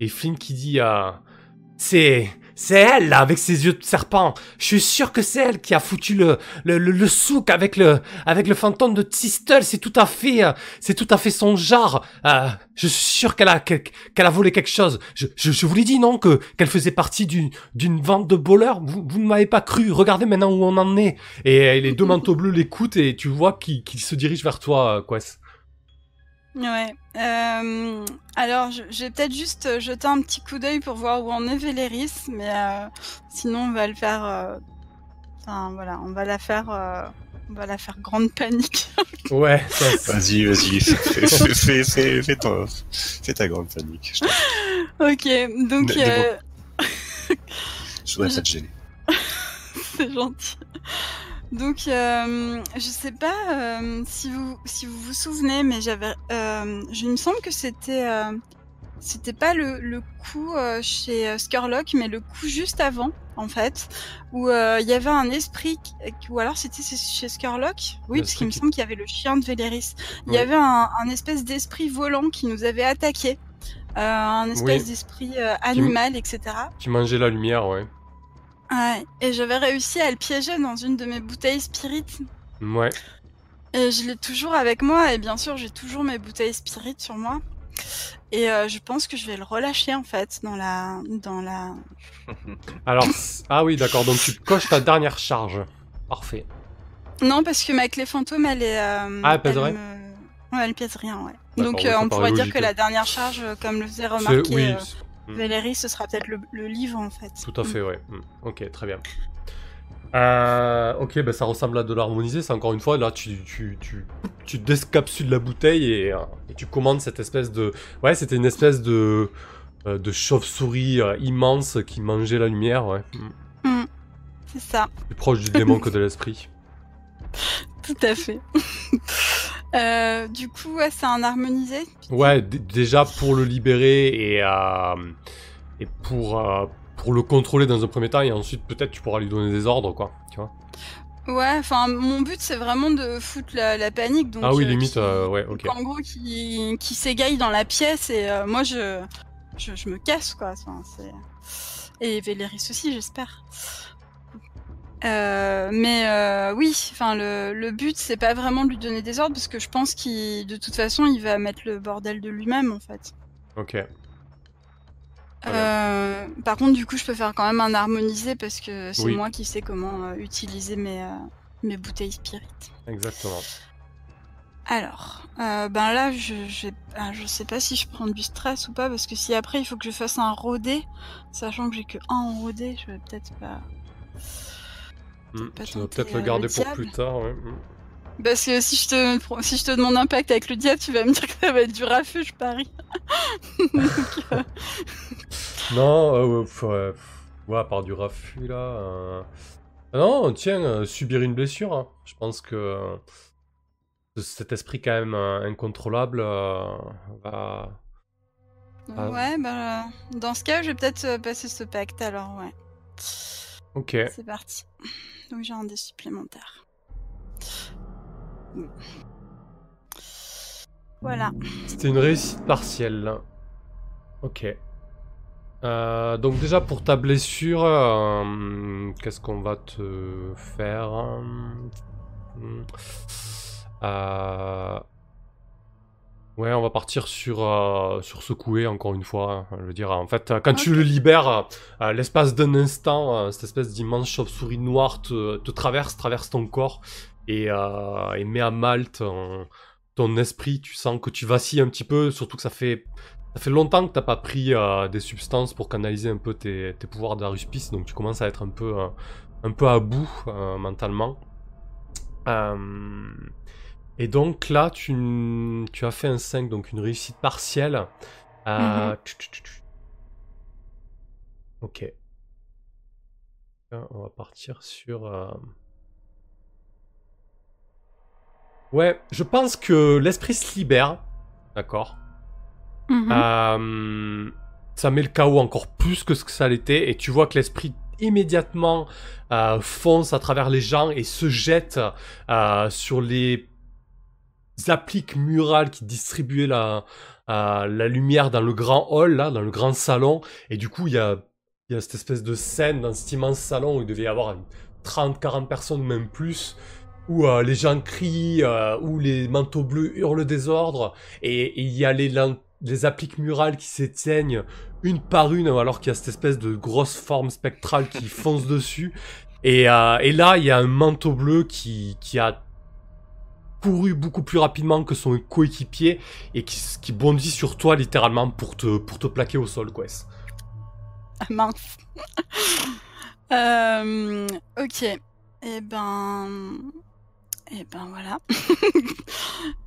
Et Flint qui dit euh, C'est. C'est elle, là, avec ses yeux de serpent. Je suis sûr que c'est elle qui a foutu le, le, le, souk avec le, avec le fantôme de Tistel. C'est tout à fait, c'est tout à fait son genre. Euh, je suis sûr qu'elle a, qu'elle a volé quelque chose. Je, je, vous l'ai dit, non, que, qu'elle faisait partie d'une, d'une vente de voleurs. Vous, vous ne m'avez pas cru. Regardez maintenant où on en est. Et les deux manteaux bleus l'écoutent et tu vois qu'ils se dirigent vers toi, euh, Quest. Ouais. Euh, alors, je, je vais peut-être juste jeter un petit coup d'œil pour voir où en est Véléris, mais euh, sinon on va le faire. euh, Enfin voilà, on va la faire. euh, On va la faire grande panique. Ouais, Vas-y, vas-y, fais, fais, fais, fais, fais ton- fais ta grande panique. Je, ok, donc je voudrais pas te gêner. c'est gentil. Donc, euh, je sais pas euh, si vous si vous vous souvenez, mais j'avais, euh, je il me semble que c'était euh, c'était pas le, le coup euh, chez euh, Skurlock, mais le coup juste avant, en fait, où euh, il y avait un esprit, qui- ou alors c'était chez Skurlock, oui, parce qu'il me qui- semble qu'il y avait le chien de Véléris. Il y avait un, un espèce d'esprit volant qui nous avait attaqué, euh, un espèce Oui. d'esprit euh, animal, etc. tu mangeais la lumière, ouais. Ouais, et j'avais réussi à le piéger dans une de mes bouteilles spirit. Ouais. Et je l'ai toujours avec moi, et bien sûr, j'ai toujours mes bouteilles spirit sur moi. Et euh, je pense que je vais le relâcher en fait dans la dans la. Alors, ah oui, d'accord, donc tu coches ta dernière charge. Parfait. Non, parce que ma clé fantôme, elle est. euh, Ah, elle pèse rien me- Ouais, elle pèse rien, ouais. Donc euh, on pourrait dire que la dernière charge, comme le faisait remarquer oui, c'est- Valérie, ce sera peut-être le, le livre en fait. tout à fait, ouais. Mm. Ok, très bien. Euh, ok, ben ça ressemble à de l'harmonisé. C'est encore une fois, là, tu, tu, tu, tu décapsules la bouteille et, euh, et tu commandes cette espèce de. Ouais, c'était une espèce de. euh, de chauve-souris immense qui mangeait la lumière, ouais. Mm. Mm. C'est ça, Plus proche du démon que de l'esprit. tout à fait. Euh, du coup, ouais, c'est un harmonisé. Ouais, déjà pour le libérer et, euh, et pour, euh, pour le contrôler dans un premier temps, et ensuite peut-être tu pourras lui donner des ordres, quoi. Tu vois Ouais, enfin, mon but c'est vraiment de foutre la, la panique. Donc, ah oui, limite, qui- ouais, ok. En gros, qui, qui s'égaille dans la pièce et moi je, je, je me casse quoi. Enfin, et Véléris aussi, j'espère. Euh, mais euh, oui, enfin le, le but c'est pas vraiment de lui donner des ordres parce que je pense qu'il de toute façon il va mettre le bordel de lui-même en fait. Ok. Euh, par contre du coup je peux faire quand même un harmonisé parce que c'est Oui. moi qui sais comment utiliser mes, mes bouteilles spirit. Exactement. Alors, ben là, je, je, ah, je sais pas si je prends du stress ou pas, parce que si après il faut que je fasse un rodé, sachant que j'ai que un rodé, je vais peut-être pas. Mm, pas Tu tenter, peut-être le euh, garder le pour plus tard, ouais. Parce que si je te, si je te demande un pacte avec le diable, tu vas me dire que ça va être du raffut, je parie. Donc, euh, Non, euh, ouais, pff, ouais, pff, ouais, à part du raffut, là... euh, Non, tiens, euh, subir une blessure, hein. je pense que... euh, cet esprit quand même euh, incontrôlable euh, va... Ah. Ouais, ben euh, dans ce cas, je vais peut-être euh, passer ce pacte alors, ouais. Ok. C'est parti. Donc j'ai un dé supplémentaire. Voilà. C'était une réussite partielle. Ok. Euh, donc déjà pour ta blessure, euh, qu'est-ce qu'on va te faire? Euh, Ouais, on va partir sur, euh, sur secouer encore une fois. hein. Je veux dire, en fait, euh, quand tu le libères, euh, l'espace d'un instant, euh, cette espèce d'immense chauve-souris noire te, te traverse, traverse ton corps et, euh, et met à mal ton, ton esprit. Tu sens que tu vacilles un petit peu, surtout que ça fait, ça fait longtemps que t'as pas pris euh, des substances pour canaliser un peu tes, tes pouvoirs d'Aruspice, donc tu commences à être un peu, euh, un peu à bout euh, mentalement. Euh, et donc là, tu, tu as fait un 5, donc une réussite partielle. Euh, tchou. Ok. Là, On va partir sur... euh, Ouais, je pense que l'esprit se libère. D'accord? Mhm. Euh, ça met le chaos encore plus que ce que ça l'était, et tu vois que l'esprit immédiatement euh, fonce à travers les gens et se jette euh, sur les appliques murales qui distribuaient la, la lumière dans le grand hall, là, dans le grand salon, et du coup il y a, y a cette espèce de scène dans cet immense salon où il devait y avoir 30-40 personnes, même plus, où euh, les gens crient, euh, où les manteaux bleus hurlent des ordres, et il y a les, les appliques murales qui s'éteignent une par une, alors qu'il y a cette espèce de grosse forme spectrale qui fonce dessus. Et, euh, et là, il y a un manteau bleu qui, qui a couru beaucoup plus rapidement que son coéquipier et qui, bondit sur toi littéralement pour te, pour te plaquer au sol, quoi. Ah, mince. Euh, ok. Et ben. Et ben voilà.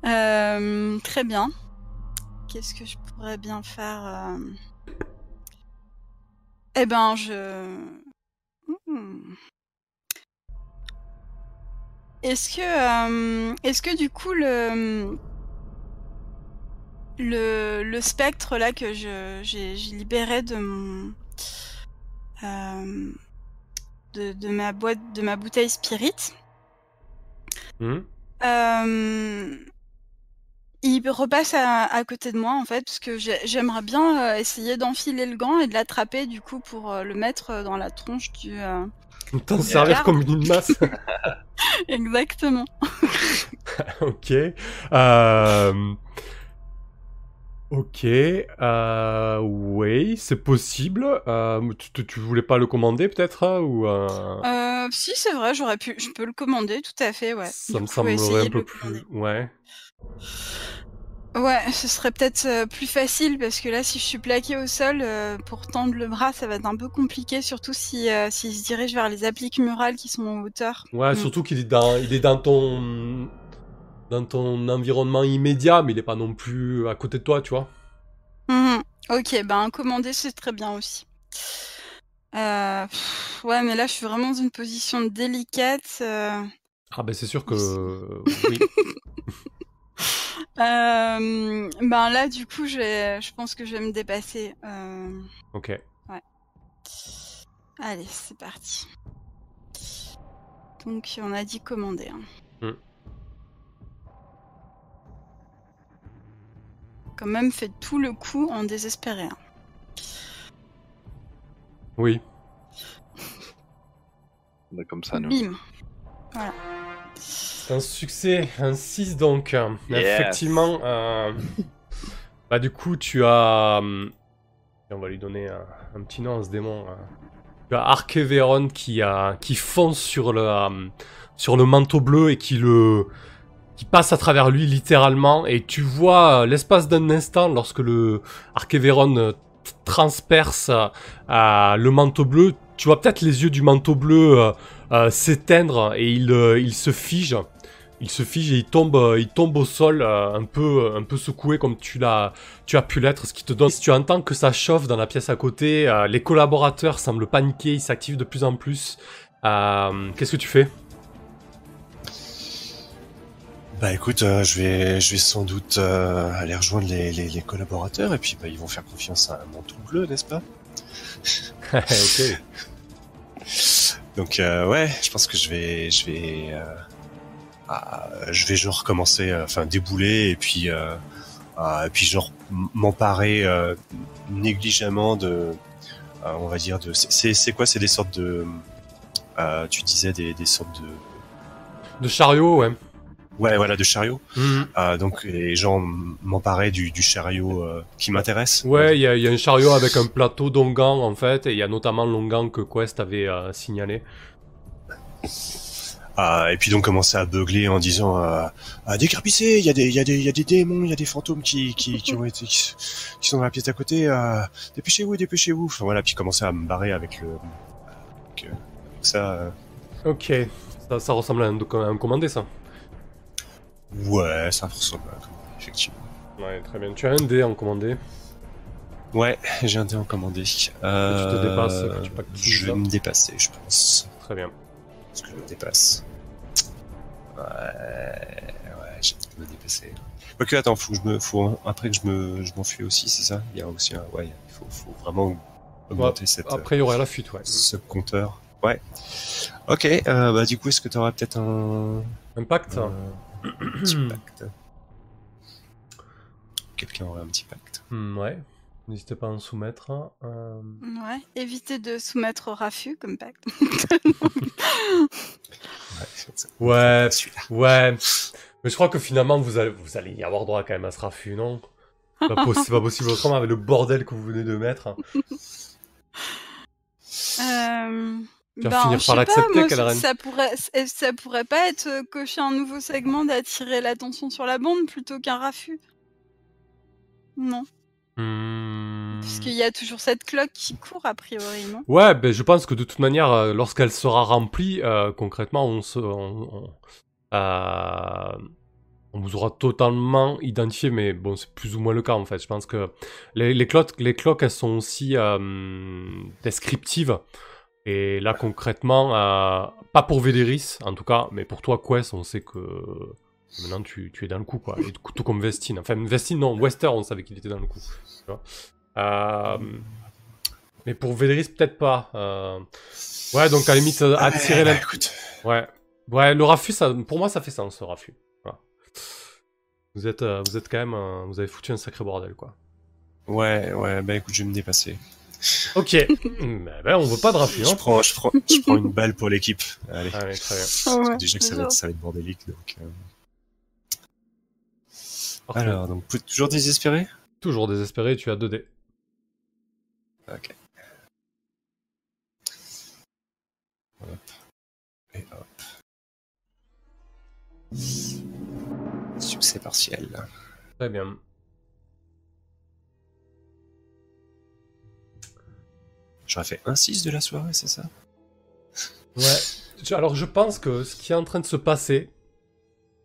Euh, très bien. Qu'est-ce que je pourrais bien faire euh? Eh ben je. Hmm. Est-ce que, euh, est-ce que du coup le le, le spectre là que je j'ai libéré de mon euh, de, de ma boîte de ma bouteille spirit Hmm euh, il repasse à, à côté de moi en fait parce que j'ai- j'aimerais bien essayer d'enfiler le gant et de l'attraper du coup pour le mettre dans la tronche du T'en servir Regarde. comme une masse. exactement ok. Euh, Ok, euh, oui, c'est possible. Euh, tu, tu- voulais pas le commander peut-être hein, ou euh, si, c'est vrai, j'aurais pu, je peux le commander, tout à fait, ouais. ça Du me coup, semblerait un peu plus. Ouais. Ouais, ce serait peut-être euh, plus facile parce que là, si je suis plaqué au sol, euh, pour tendre le bras, ça va être un peu compliqué, surtout si euh, s'il se dirige vers les appliques murales qui sont en hauteur. Ouais, Mm. surtout qu'il est dans, il est dans ton, dans ton environnement immédiat, mais il est pas non plus à côté de toi, tu vois. Mhm. Ok, ben commander, c'est très bien aussi. Euh, pff, ouais, mais là, je suis vraiment dans une position délicate. Ah ben c'est sûr que oui. Euh, ben là, du coup, je, vais- je pense que je vais me dépasser. Euh, Ok. Allez, c'est parti. Donc, on a dit commander. hein. Mm. Quand même fait tout le coup en désespéré. hein. Oui. On est comme ça, nous. Bim. C'est un succès, un 6 donc. Yes. Effectivement. euh, Bah du coup tu as... hum, On va lui donner un, un petit nom à ce démon. hein. Tu as Arkeveron qui, a... qui fonce sur le, hum, sur le manteau bleu et qui le... qui passe à travers lui littéralement. Et tu vois euh, l'espace d'un instant lorsque le Arkeveron euh, t- transperce euh, le manteau bleu. Tu vois peut-être les yeux du manteau bleu euh, euh, s'éteindre et il, euh, il se fige. Il se fige et il tombe, euh, il tombe au sol euh, un peu, un peu secoué comme tu l'as, tu as pu l'être, ce qui te donne. Si tu entends que ça chauffe dans la pièce à côté, euh, les collaborateurs semblent paniquer, ils s'activent de plus en plus. Euh, Qu'est-ce que tu fais? Bah écoute, euh, je vais, je vais sans doute euh, aller rejoindre les, les, les collaborateurs et puis bah, ils vont faire confiance à mon tout bleu, n'est-ce pas? Ok. Donc euh, ouais, je pense que je vais, je vais, euh, ah, je vais genre commencer, euh, enfin débouler et puis, euh, et puis genre m'emparer euh, négligemment de, euh, on va dire de, c'est- quoi, c'est des sortes de, euh, tu disais des, des sortes de, De chariot, ouais. ouais voilà, de chariots. Mhm. Euh, donc les gens m'emparer du, du chariot euh, qui m'intéresse. Ouais, il y, a- il y a un chariot avec un plateau d'ongan en fait, et il y a notamment l'ongan que Quest avait euh, signalé. Ah, et puis donc commencer à beugler en disant euh, ah, décarpissez, il y a des il y a des il y a des démons, il y a des fantômes qui qui, qui ont été qui, qui sont dans la pièce d'à côté. euh, dépêchez-vous, dépêchez-vous. Enfin voilà, puis commencer à me barrer avec le avec, euh, avec ça. euh. Ok, ça, ça ressemble à un, à un commandé ça. Ouais, ça ressemble à comment, effectivement. Ouais, très bien. Tu as un dé en commandé. Ouais, j'ai un dé en commandé. Euh, te dépasses, que tu je vais me dépasser, je pense. Très bien. Parce que je me dépasse. Ouais, ouais, j'ai envie de me dépasser. Quoique, attends, faut que je me, faut, après que je me, je m'enfuis aussi, c'est ça? Il y a aussi un, ouais, il faut, faut vraiment augmenter cette, Après, il y aurait la fuite, ouais. ce compteur. Ouais. Ok, euh, bah, du coup, est-ce que tu auras peut-être un, Impact un petit pacte? Quelqu'un aurait un petit pacte? Hmm, Ouais. N'hésitez pas à en soumettre. hein. Euh, Ouais, éviter de soumettre au raffut comme pacte. Ouais, Ouais. Mais je crois que finalement, vous allez, vous allez y avoir droit quand même à ce raffut, non? C'est pas, possi- c'est pas possible autrement avec le bordel que vous venez de mettre. Euh, Tu vas ben, finir par l'accepter, Kelren. ça pourrait, ça- ça pourrait pas être euh, cocher un nouveau segment d'attirer l'attention sur la bande plutôt qu'un raffut. Non, Hmm. parce qu'il y a toujours cette cloque qui court a priori, non? Ouais, ben je pense que de toute manière, euh, lorsqu'elle sera remplie, euh, concrètement, on, se, on, on- euh, on vous aura totalement identifié, mais bon, c'est plus ou moins le cas en fait. Je pense que les, les, cloques, les cloques, elles sont aussi euh, descriptives. Et là, concrètement, pas pour Véléris, en tout cas, mais pour toi, Quest, on sait que maintenant tu, tu es dans le coup, quoi. Et tout comme Vestine. Enfin, Vestine, non, Wester, on savait qu'il était dans le coup. tu vois. Euh, mais pour Véléris, peut-être pas. Euh, Ouais, donc à la limite, euh, attirer Ouais, la... bah, écoute. Ouais. Ouais, le raffut, ça, pour moi, ça fait sens, le. Voilà. Vous êtes, euh, vous êtes quand même, euh, vous avez foutu un sacré bordel, quoi. Ouais, ouais, bah, écoute, je vais me dépasser. Ok. Hmm, ben, on veut pas de raffut, Je hein. prends, je prends, je prends une balle pour l'équipe. Allez. Allez, très bien. Ah ouais, Déjà que ça va, être, ça va être bordélique, donc. euh. Parfait. Alors, donc, toujours désespéré? Toujours désespéré, tu as 2 dés. Ok. Hop. Et hop. Succès partiel. Très bien. J'aurais fait un 6 de la soirée, c'est ça? Ouais. Alors je pense que ce qui est en train de se passer,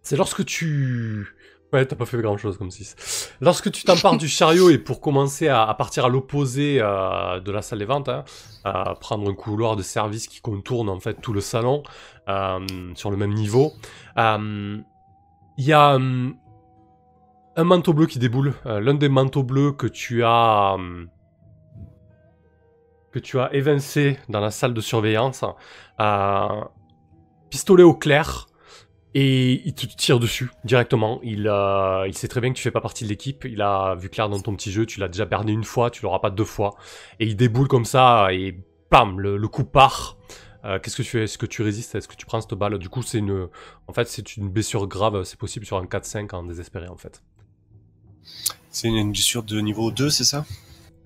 c'est lorsque tu... Ouais, t'as pas fait grand chose comme 6. Lorsque tu t'empares du chariot et pour commencer à, partir à l'opposé euh, de la salle des ventes, hein, à prendre un couloir de service qui contourne en fait tout le salon euh, sur le même niveau, euh, il y a un manteau bleu qui déboule. L'un des manteaux bleus que tu as... que tu as évincé dans la salle de surveillance, pistolet au clair, et il te tire dessus directement. Il, euh, il sait très bien que tu fais pas partie de l'équipe. Il a vu clair dans ton petit jeu, tu l'as déjà berné une fois, tu l'auras pas deux fois. Et il déboule comme ça, et bam, le, le coup part. Euh, Qu'est-ce que tu fais? Est-ce que tu résistes? Est-ce que tu prends cette balle? Du coup, c'est une, en fait, c'est une blessure grave. C'est possible sur un 4-5 en désespéré, en fait. C'est une, une blessure de niveau 2, c'est ça?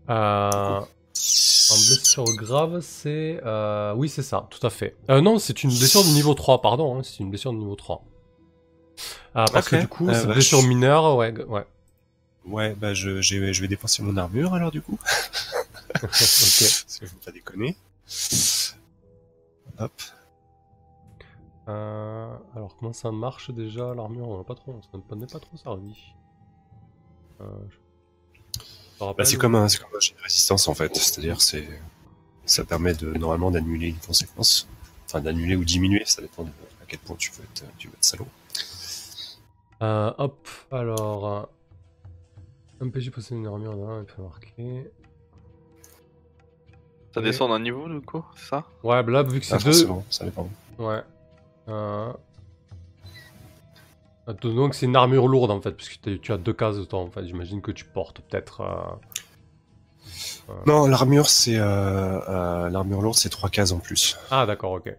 Euh, En blessure grave, c'est. euh, Oui, c'est ça, tout à fait. Euh, non, c'est une blessure de niveau 3, pardon, hein, c'est une blessure de niveau 3. Ah, parce Ok. que du coup, Euh, c'est bah, blessure je- mineure, ouais, ouais. Ouais, bah je, vais dépenser mon armure alors du coup. ok. Parce que je veux pas déconner. Hop. Euh, alors, comment ça marche déjà l'armure? On n'a pas trop, on n'est pas trop servi. Euh, je... me Bah, c'est comme un, c'est comme un jet de résistance en fait. C'est-à-dire c'est, ça permet de normalement d'annuler une conséquence, enfin d'annuler ou diminuer, ça dépend de à quel point tu veux être, tu veux être salaud. Euh, hop, alors. euh, Un PJ possède une armure d'un, il peut marquer. Ça descend d'un niveau du coup, c'est ça? Ouais, bah là, vu que c'est Ah, deux. forcément, ça dépend. Ouais. Euh... Donc c'est une armure lourde en fait, puisque tu as deux cases de temps en fait. J'imagine que tu portes peut-être. euh, Non, l'armure c'est, euh, euh, l'armure lourde c'est trois cases en plus. Ah d'accord, ok.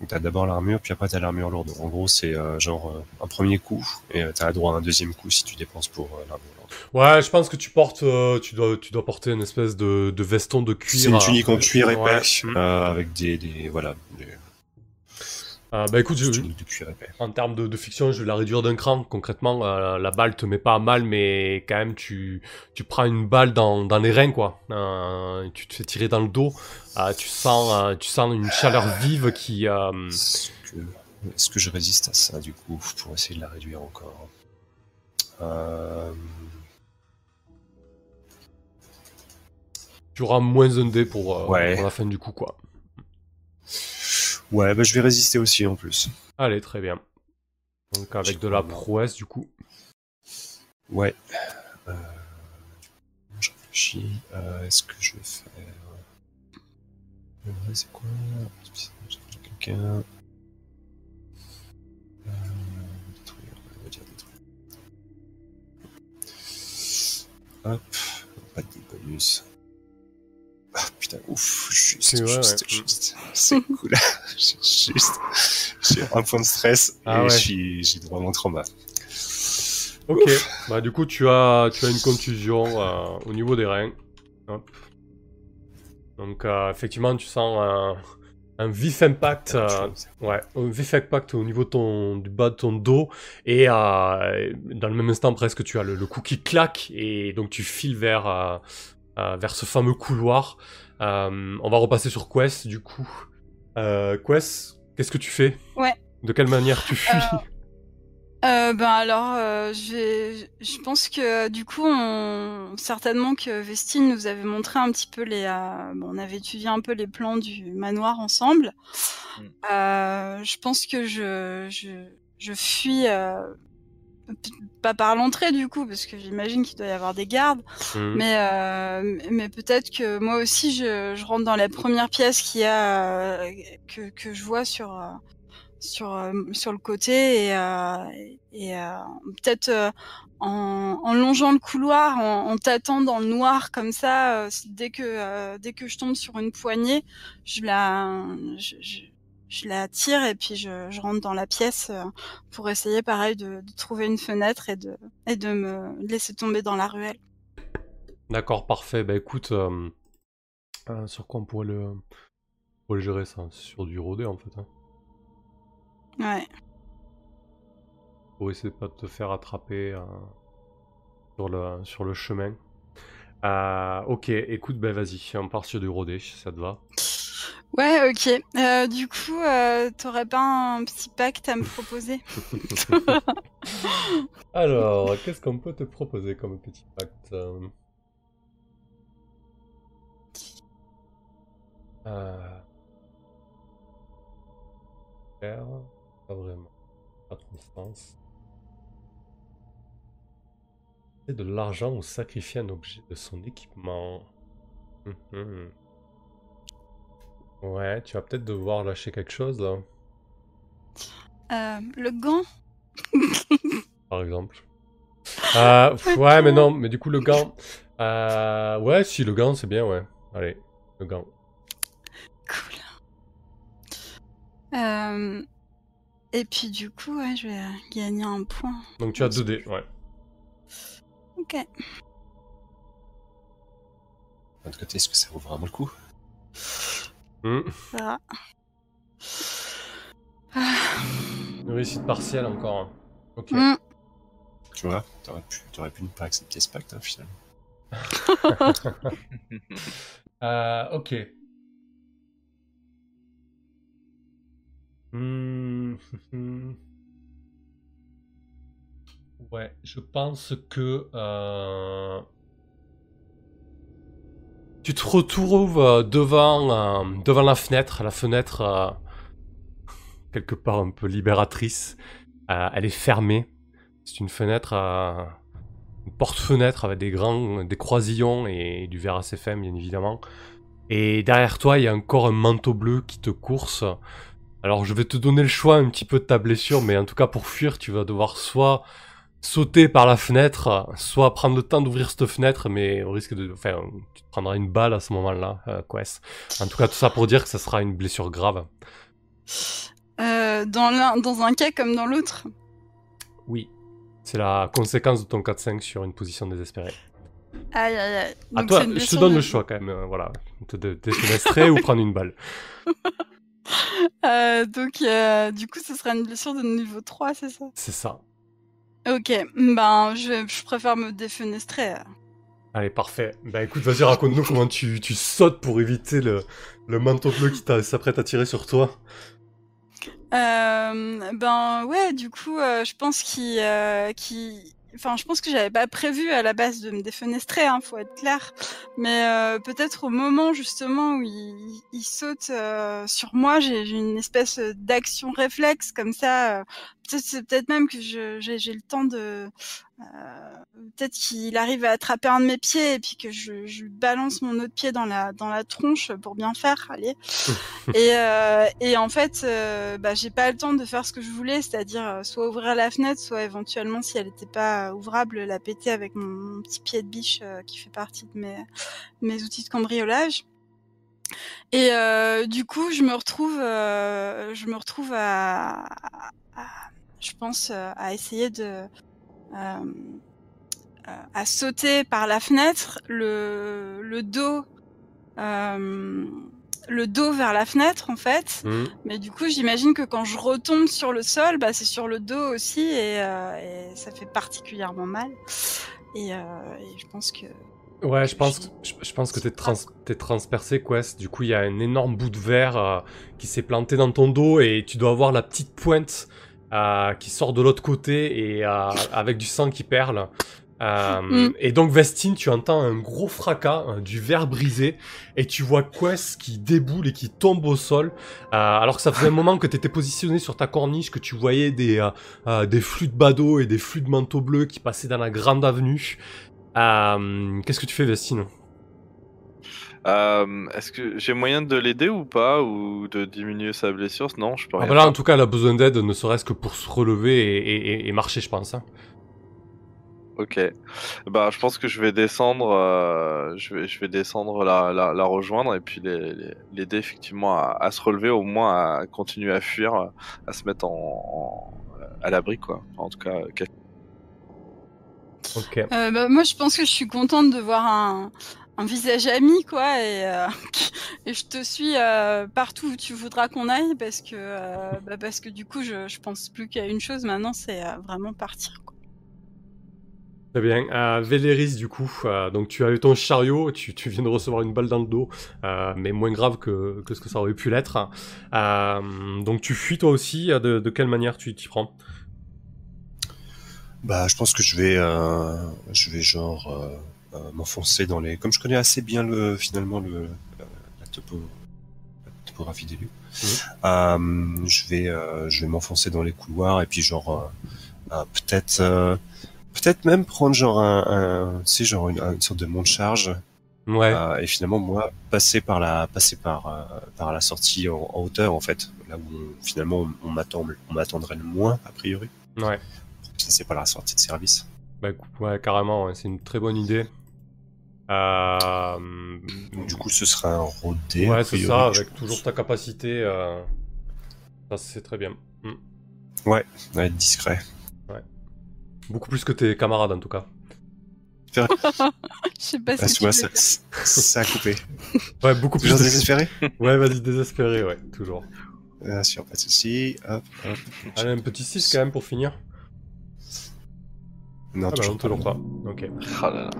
Donc t'as d'abord l'armure, puis après t'as l'armure lourde. En gros, c'est euh, genre euh, un premier coup, et euh, t'as droit à un deuxième coup si tu dépenses pour euh, l'armure lourde. Ouais, je pense que tu portes, euh, tu dois, tu dois porter une espèce de, de veston de cuir. C'est une euh, tunique en cuir épais, ouais. Mm. euh, avec des, des voilà, des Euh, bah écoute, je- en termes de, de fiction, je vais la réduire d'un cran. Concrètement, euh, la balle te met pas à mal, mais quand même, tu, tu prends une balle dans, dans les reins, quoi. Euh, tu te fais tirer dans le dos. Euh, tu, sens, tu sens une chaleur vive qui. Est-ce que, je résiste à ça du coup pour essayer de la réduire encore? Tu auras moins un dé pour, Ouais. pour la fin du coup, quoi. Ouais, bah je vais résister aussi en plus. Allez, très bien. Donc avec de la prouesse, du coup. Ouais. Euh... Je réfléchis. Euh, est-ce que je vais faire. Vrai, c'est quoi? Quelqu'un? Euh... Détruire, on va dire détruire. Hop. Pas de bonus. Ah putain, ouf, juste, C'est vrai, juste, ouais. juste. C'est cool. J'ai juste. J'ai un point de stress Ah et ouais. suis- j'ai droit à mon trauma. Ok. Bah du coup, tu as, tu as une contusion euh, au niveau des reins. Hop. Donc euh, effectivement, tu sens un, un vif impact. euh, Ouais, un vif impact au niveau de ton, du bas de ton dos. Et euh, dans le même instant, presque, tu as le, le cou qui claque. Et donc, tu files vers, euh, euh, vers ce fameux couloir. Euh, on va repasser sur Quest, du coup. Euh, Quest, qu'est-ce que tu fais Ouais. De quelle manière tu fuis Euh, Euh, ben alors, euh, je pense que du coup, on... certainement que Vestine nous avait montré un petit peu les. euh, bon, on avait étudié un peu les plans du manoir ensemble. Mm. Euh, je pense que je je, je fuis. Pas par l'entrée du coup, parce que j'imagine qu'il doit y avoir des gardes, Mhm. mais, euh, mais peut-être que moi aussi je, je rentre dans la première pièce qu'il y a euh, que, que je vois sur euh, sur euh, sur le côté et, et peut-être en, en longeant le couloir, en, en tâtant dans le noir comme ça, dès que dès que je tombe sur une poignée, je la je, je, je la tire et puis je, je rentre dans la pièce euh, pour essayer pareil de, de trouver une fenêtre et de, et de me laisser tomber dans la ruelle. D'accord, parfait. Bah écoute, euh, euh, sur quoi on pourrait le, on pourrait le gérer ça Sur du rodé en fait. Hein. Ouais. Pour essayer de pas te faire attraper euh, sur, le, sur le chemin. Ok, écoute, bah vas-y, on part sur du rodé, si ça te va. Ouais, ok. Euh, du coup, euh, t'aurais pas un petit pacte à me proposer? Alors, qu'est-ce qu'on peut te proposer comme petit pacte euh... euh, Pas vraiment. Pas trop de sens. C'est de l'argent ou sacrifier un objet de son équipement. Mhm. Ouais, tu vas peut-être devoir lâcher quelque chose là, Euh, Le gant par exemple. Euh, ouais, mais non, mais du coup, le gant. Euh, ouais, si, le gant, c'est bien, ouais. Allez, le gant. Cool. Euh, et puis du coup, ouais, je vais gagner un point. Donc tu as 2 dés, ouais. Ok. D'un autre côté, est-ce que ça vaut vraiment le coup? Hmm. verra. Ah, Une réussite partielle encore. hein. Ok. mm. Tu vois, t'aurais pu, t'aurais pu ne pas accepter ce pacte, hein, finalement. Euh, ok. Hmm, hmm. Ouais, je pense que euh, tu te retrouves euh, devant, euh, devant la fenêtre, la fenêtre euh, quelque part un peu libératrice. Elle est fermée. C'est une fenêtre, une porte-fenêtre avec des grands, des croisillons et du verre assez fin, bien évidemment. Et derrière toi, il y a encore un manteau bleu qui te course. Alors, je vais te donner le choix un petit peu de ta blessure, mais en tout cas, pour fuir, tu vas devoir soit sauter par la fenêtre, soit prendre le temps d'ouvrir cette fenêtre, mais au risque de... Enfin, tu te prendras une balle à ce moment-là, euh, Quest. En tout cas, tout ça pour dire que ça sera une blessure grave. Euh, dans, l'un, dans un cas comme dans l'autre. Oui. C'est la conséquence de ton 4-5 sur une position désespérée. Aïe aïe aïe. À toi, je te donne de- le choix quand même, euh, voilà. Te dé- défenestrer ou prendre une balle. Euh, donc, du coup, ce sera une blessure de niveau 3, c'est ça? C'est ça. Ok, ben, je, je préfère me défenestrer. Allez, parfait. Bah écoute, vas-y, raconte-nous comment tu, tu sautes pour éviter le, le manteau bleu qui s'apprête à tirer sur toi. Euh, ben ouais, du coup, euh, je pense qu'il, euh, qu'il- enfin, je pense que j'avais pas prévu à la base de me défenestrer, hein, faut être clair. Mais euh, peut-être au moment justement où il, il saute euh, sur moi, j'ai une espèce d'action réflexe comme ça. euh, c'est peut-être même que je- j'ai j'ai le temps de, euh, peut-être qu'il arrive à attraper un de mes pieds et puis que je, je balance mon autre pied dans la dans la tronche pour bien faire. Allez. Et, euh, et en fait, euh, bah, j'ai pas le temps de faire ce que je voulais, c'est-à-dire euh, soit ouvrir la fenêtre, soit éventuellement, si elle n'était pas ouvrable, la péter avec mon, mon petit pied de biche euh, qui fait partie de mes, mes outils de cambriolage. Et euh, du coup, je me retrouve, euh, je me retrouve à, à- je pense, euh, à essayer de, euh, euh, à sauter par la fenêtre, le, le dos. Euh, le dos vers la fenêtre en fait. Hmm. Mais du coup, j'imagine que quand je retombe sur le sol, bah, c'est sur le dos aussi et, euh, et ça fait particulièrement mal. Et, euh, et je pense que Ouais, je pense, je, je pense que t'es trans, t'es transpercé, Quest. Du coup, il y a un énorme bout de verre euh, qui s'est planté dans ton dos et tu dois avoir la petite pointe euh, qui sort de l'autre côté et euh, avec du sang qui perle. Euh, Mm. Et donc, Vestine, tu entends un gros fracas, hein, du verre brisé, et tu vois Quest qui déboule et qui tombe au sol. Euh, alors que ça faisait un moment que t'étais positionné sur ta corniche, que tu voyais des, des flux de badauds et des flux de manteaux bleus qui passaient dans la grande avenue. Euh, Qu'est-ce que tu fais, Vestine Euh, Est-ce que j'ai moyen de l'aider ou pas Ou de diminuer sa blessure? Non, je peux ah rien bah Là, en tout cas, elle a besoin d'aide, ne serait-ce que pour se relever et, et- et marcher, je pense. hein. Ok. Bah, je pense que je vais descendre, euh, je vais, je vais descendre la, la, la rejoindre et puis l'aider effectivement à, à se relever, au moins à continuer à fuir, à se mettre en, en- à l'abri quoi. En tout cas, Euh, bah, moi, je pense que je suis contente de voir un, un visage ami, quoi, et, euh, et je te suis euh, partout où tu voudras qu'on aille, parce que, bah, parce que du coup, je, je pense plus qu'à une chose maintenant, c'est vraiment partir. Quoi. Très bien. Euh, Véléris, du coup, euh, donc tu as eu ton chariot, tu, tu viens de recevoir une balle dans le dos, euh, mais moins grave que, que ce que ça aurait pu l'être. Donc tu fuis toi aussi, de, de quelle manière tu t'y prends? Bah, je pense que je vais, euh, je vais genre euh, euh, m'enfoncer dans les. Comme je connais assez bien le finalement le la, la topo, la topographie des lieux, euh, je vais, euh, je vais m'enfoncer dans les couloirs et puis genre euh, euh, peut-être, euh, peut-être même prendre genre un, un sais genre une, une sorte de monte charge Ouais. euh, et finalement moi passer par la, passer par euh, par la sortie en, en hauteur en fait, là où on- finalement on, on m'attend, on m'attendrait le moins a priori. Ouais. Ça c'est pas la sortie de service. Bah, ouais, carrément, ouais, c'est une très bonne idée. Euh, du coup, ce sera un rodé. ouais, a c'est ça, avec pense. toujours ta capacité. euh, Ça, c'est très bien. Ouais, être discret. Beaucoup plus que tes camarades, en tout cas. Je sais pas Ah, si ça, a coupé. Ouais, beaucoup plus. Toujours désespéré Ouais, vas-y, désespéré, ouais, toujours. Bien sûr, pas de soucis. Hop, hop. Allez, un petit 6 quand même pour finir. Non, Ah bah toujours toujours pas. Ok. Ah là là.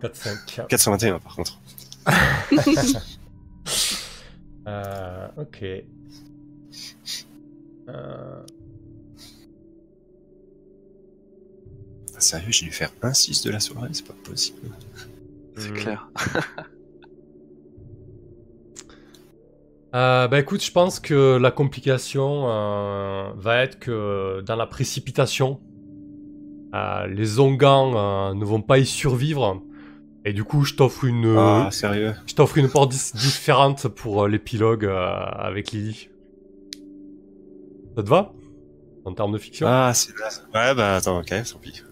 4, 5. 421 par contre. Euh, ok. Euh, Ah, sérieux, j'ai dû faire un 6 de la soirée, c'est pas possible. C'est hmm. clair. Euh, bah écoute, je pense que la complication euh, va être que dans la précipitation, euh, les Ongans euh, ne vont pas y survivre. Et du coup, je t'offre une, Ah, sérieux je t'offre une porte différente pour euh, l'épilogue euh, avec Lily. Ça te va? En termes de fiction? Ah, c'est. Ouais, bah attends, ok, tant pis.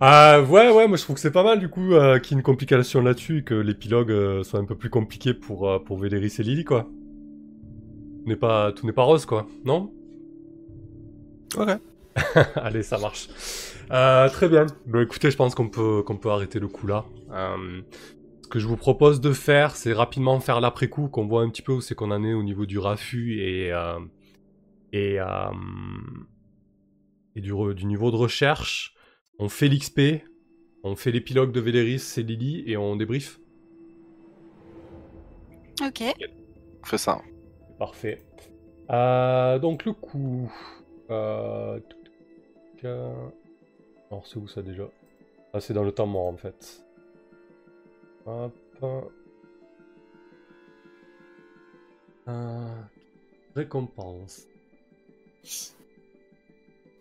Ah ouais, ouais, moi je trouve que c'est pas mal du coup euh, qu'il y ait une complication là-dessus et que l'épilogue euh, soit un peu plus compliqué pour, euh, pour Véléris et Lily, quoi. Tout n'est pas, tout n'est pas rose, quoi, non? Ok. Allez, ça marche. Euh, très bien. Bon, écoutez, je pense qu'on peut, qu'on peut arrêter le coup là. Euh, ce que je vous propose de faire, c'est rapidement faire l'après-coup, qu'on voit un petit peu où c'est qu'on en est au niveau du raffut et, euh, et, euh, et du, re- du niveau de recherche. On fait l'XP, on fait l'épilogue de Véléris et Lily et on débrief. Ok. On fait ça. Parfait. Euh, donc le coup. Euh... euh, Alors c'est où ça déjà Ah c'est dans le temps mort en fait. Hop. Euh... Récompense.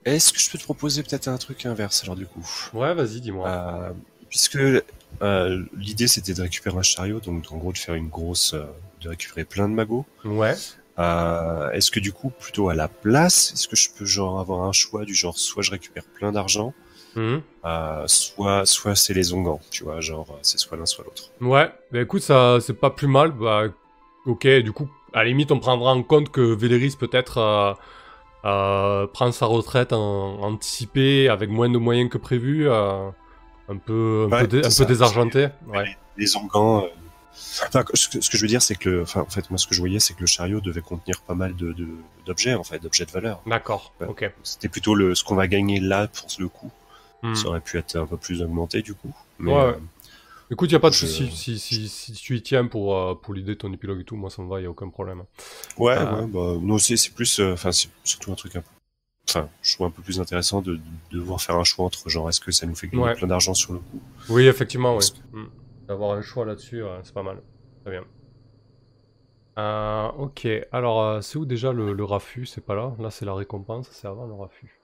Est-ce que je peux te proposer peut-être un truc inverse alors du coup? Ouais vas-y dis-moi. Euh, Puisque euh, l'idée c'était de récupérer un chariot, donc en gros de faire une grosse, de récupérer plein de magots. Ouais. Euh, est-ce que du coup, plutôt à la place, est-ce que je peux genre avoir un choix du genre soit je récupère plein d'argent, euh, soit soit c'est les ongans, tu vois, genre euh, c'est soit l'un soit l'autre. Ouais, bah écoute, ça c'est pas plus mal. Bah, ok, du coup, à la limite, on prendra en compte que Véléris peut-être euh, euh, prend sa retraite en anticipée avec moins de moyens que prévu, un peu, un Ouais, peu, dé- un c'est peu ça. désargenté. Ouais. Les ongans. Euh, Enfin, ce que, ce que je veux dire, c'est que, le... enfin, en fait, moi, ce que je voyais, c'est que le chariot devait contenir pas mal de d'objets, en fait, d'objets de valeur. D'accord. Ouais. Ok. C'était plutôt le ce qu'on va gagner là pour le coup. Hmm. Ça aurait pu être un peu plus augmenté du coup. Mais, Ouais, euh, Écoute, y a pas de Je- souci. Si, si, si tu y tiens pour, euh, pour l'idée de ton épilogue et tout, moi ça me va, y a aucun problème. Ouais, Ah. ouais, bah, non, c'est, c'est plus, euh, enfin, c'est surtout un truc un peu, enfin, je trouve un peu plus intéressant de, de devoir faire un choix entre, genre, est-ce que ça nous fait gagner Ouais. plein d'argent sur le coup? Oui, effectivement, oui. D'avoir un choix là-dessus, ouais, c'est pas mal. Très bien. Euh, ok, alors euh, c'est où déjà le, le raffut? C'est pas là Là c'est la récompense, c'est avant le raffut.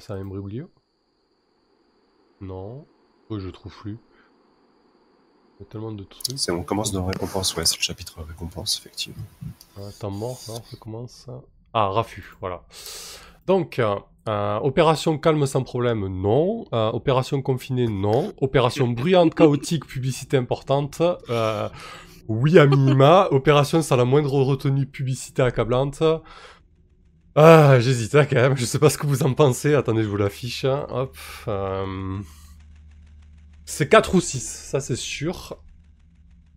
C'est un imbroglio? Non. Oh, je trouve plus. Il y a tellement de trucs. C'est, on commence dans récompense, ouais, c'est le chapitre récompense, effectivement. Temps mort, non, ça commence. Ah, raffut, voilà. Donc, euh, opération calme sans problème, non. Euh, opération confinée, non. Opération bruyante, chaotique, publicité importante, euh, oui à minima. Opération sans la moindre retenue, publicité accablante. Ah, j'hésite hein, quand même. Je sais pas ce que vous en pensez. Attendez, je vous l'affiche. hein. Hop. euh, C'est 4 ou 6, ça c'est sûr.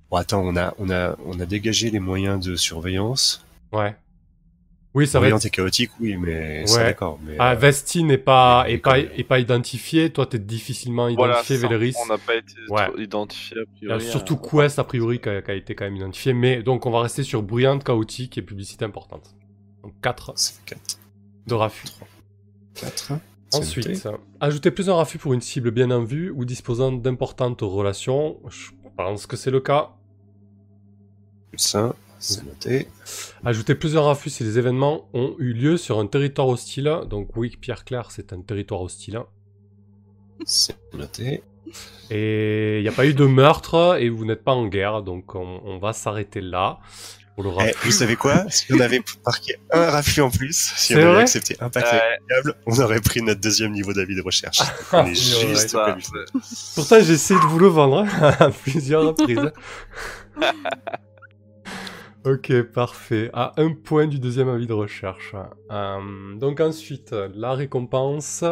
Bon, attends, on a, on a, on a dégagé les moyens de surveillance. Ouais. Oui, ça va être chaotique, oui, mais c'est Ouais. d'accord. Mais, Ah, euh, Vesti n'est pas, est pas, est pas identifié. Toi, t'es difficilement Voilà, identifié, ça, Véléris. on n'a pas été Ouais. trop identifié a Il y a priori. surtout euh, Quest, a priori, qui a, qui a été quand même identifié. Mais donc, on va rester sur bruyante, chaotique et publicité importante. Donc, 4 ça fait 4. de raffut. 4. Ensuite, ajouter plusieurs raffus pour une cible bien en vue ou disposant d'importantes relations. Je pense que c'est le cas. Plus 1, c'est noté. Ajouter plusieurs raffus si les événements ont eu lieu sur un territoire hostile. Donc, oui, Pierre Claire, c'est un territoire hostile. C'est noté. Et il n'y a pas eu de meurtre et vous n'êtes pas en guerre, donc on, on va s'arrêter là pour le Eh, vous savez quoi? Si on avait marqué un raffut en plus, si on avait vrai? accepté un paquet Ouais. câble, on aurait pris notre deuxième niveau d'avis de recherche. on est juste. Pourtant, j'ai essayé de vous le vendre hein, à plusieurs reprises. ok, parfait. À un point du deuxième avis de recherche. Euh, donc ensuite, la récompense.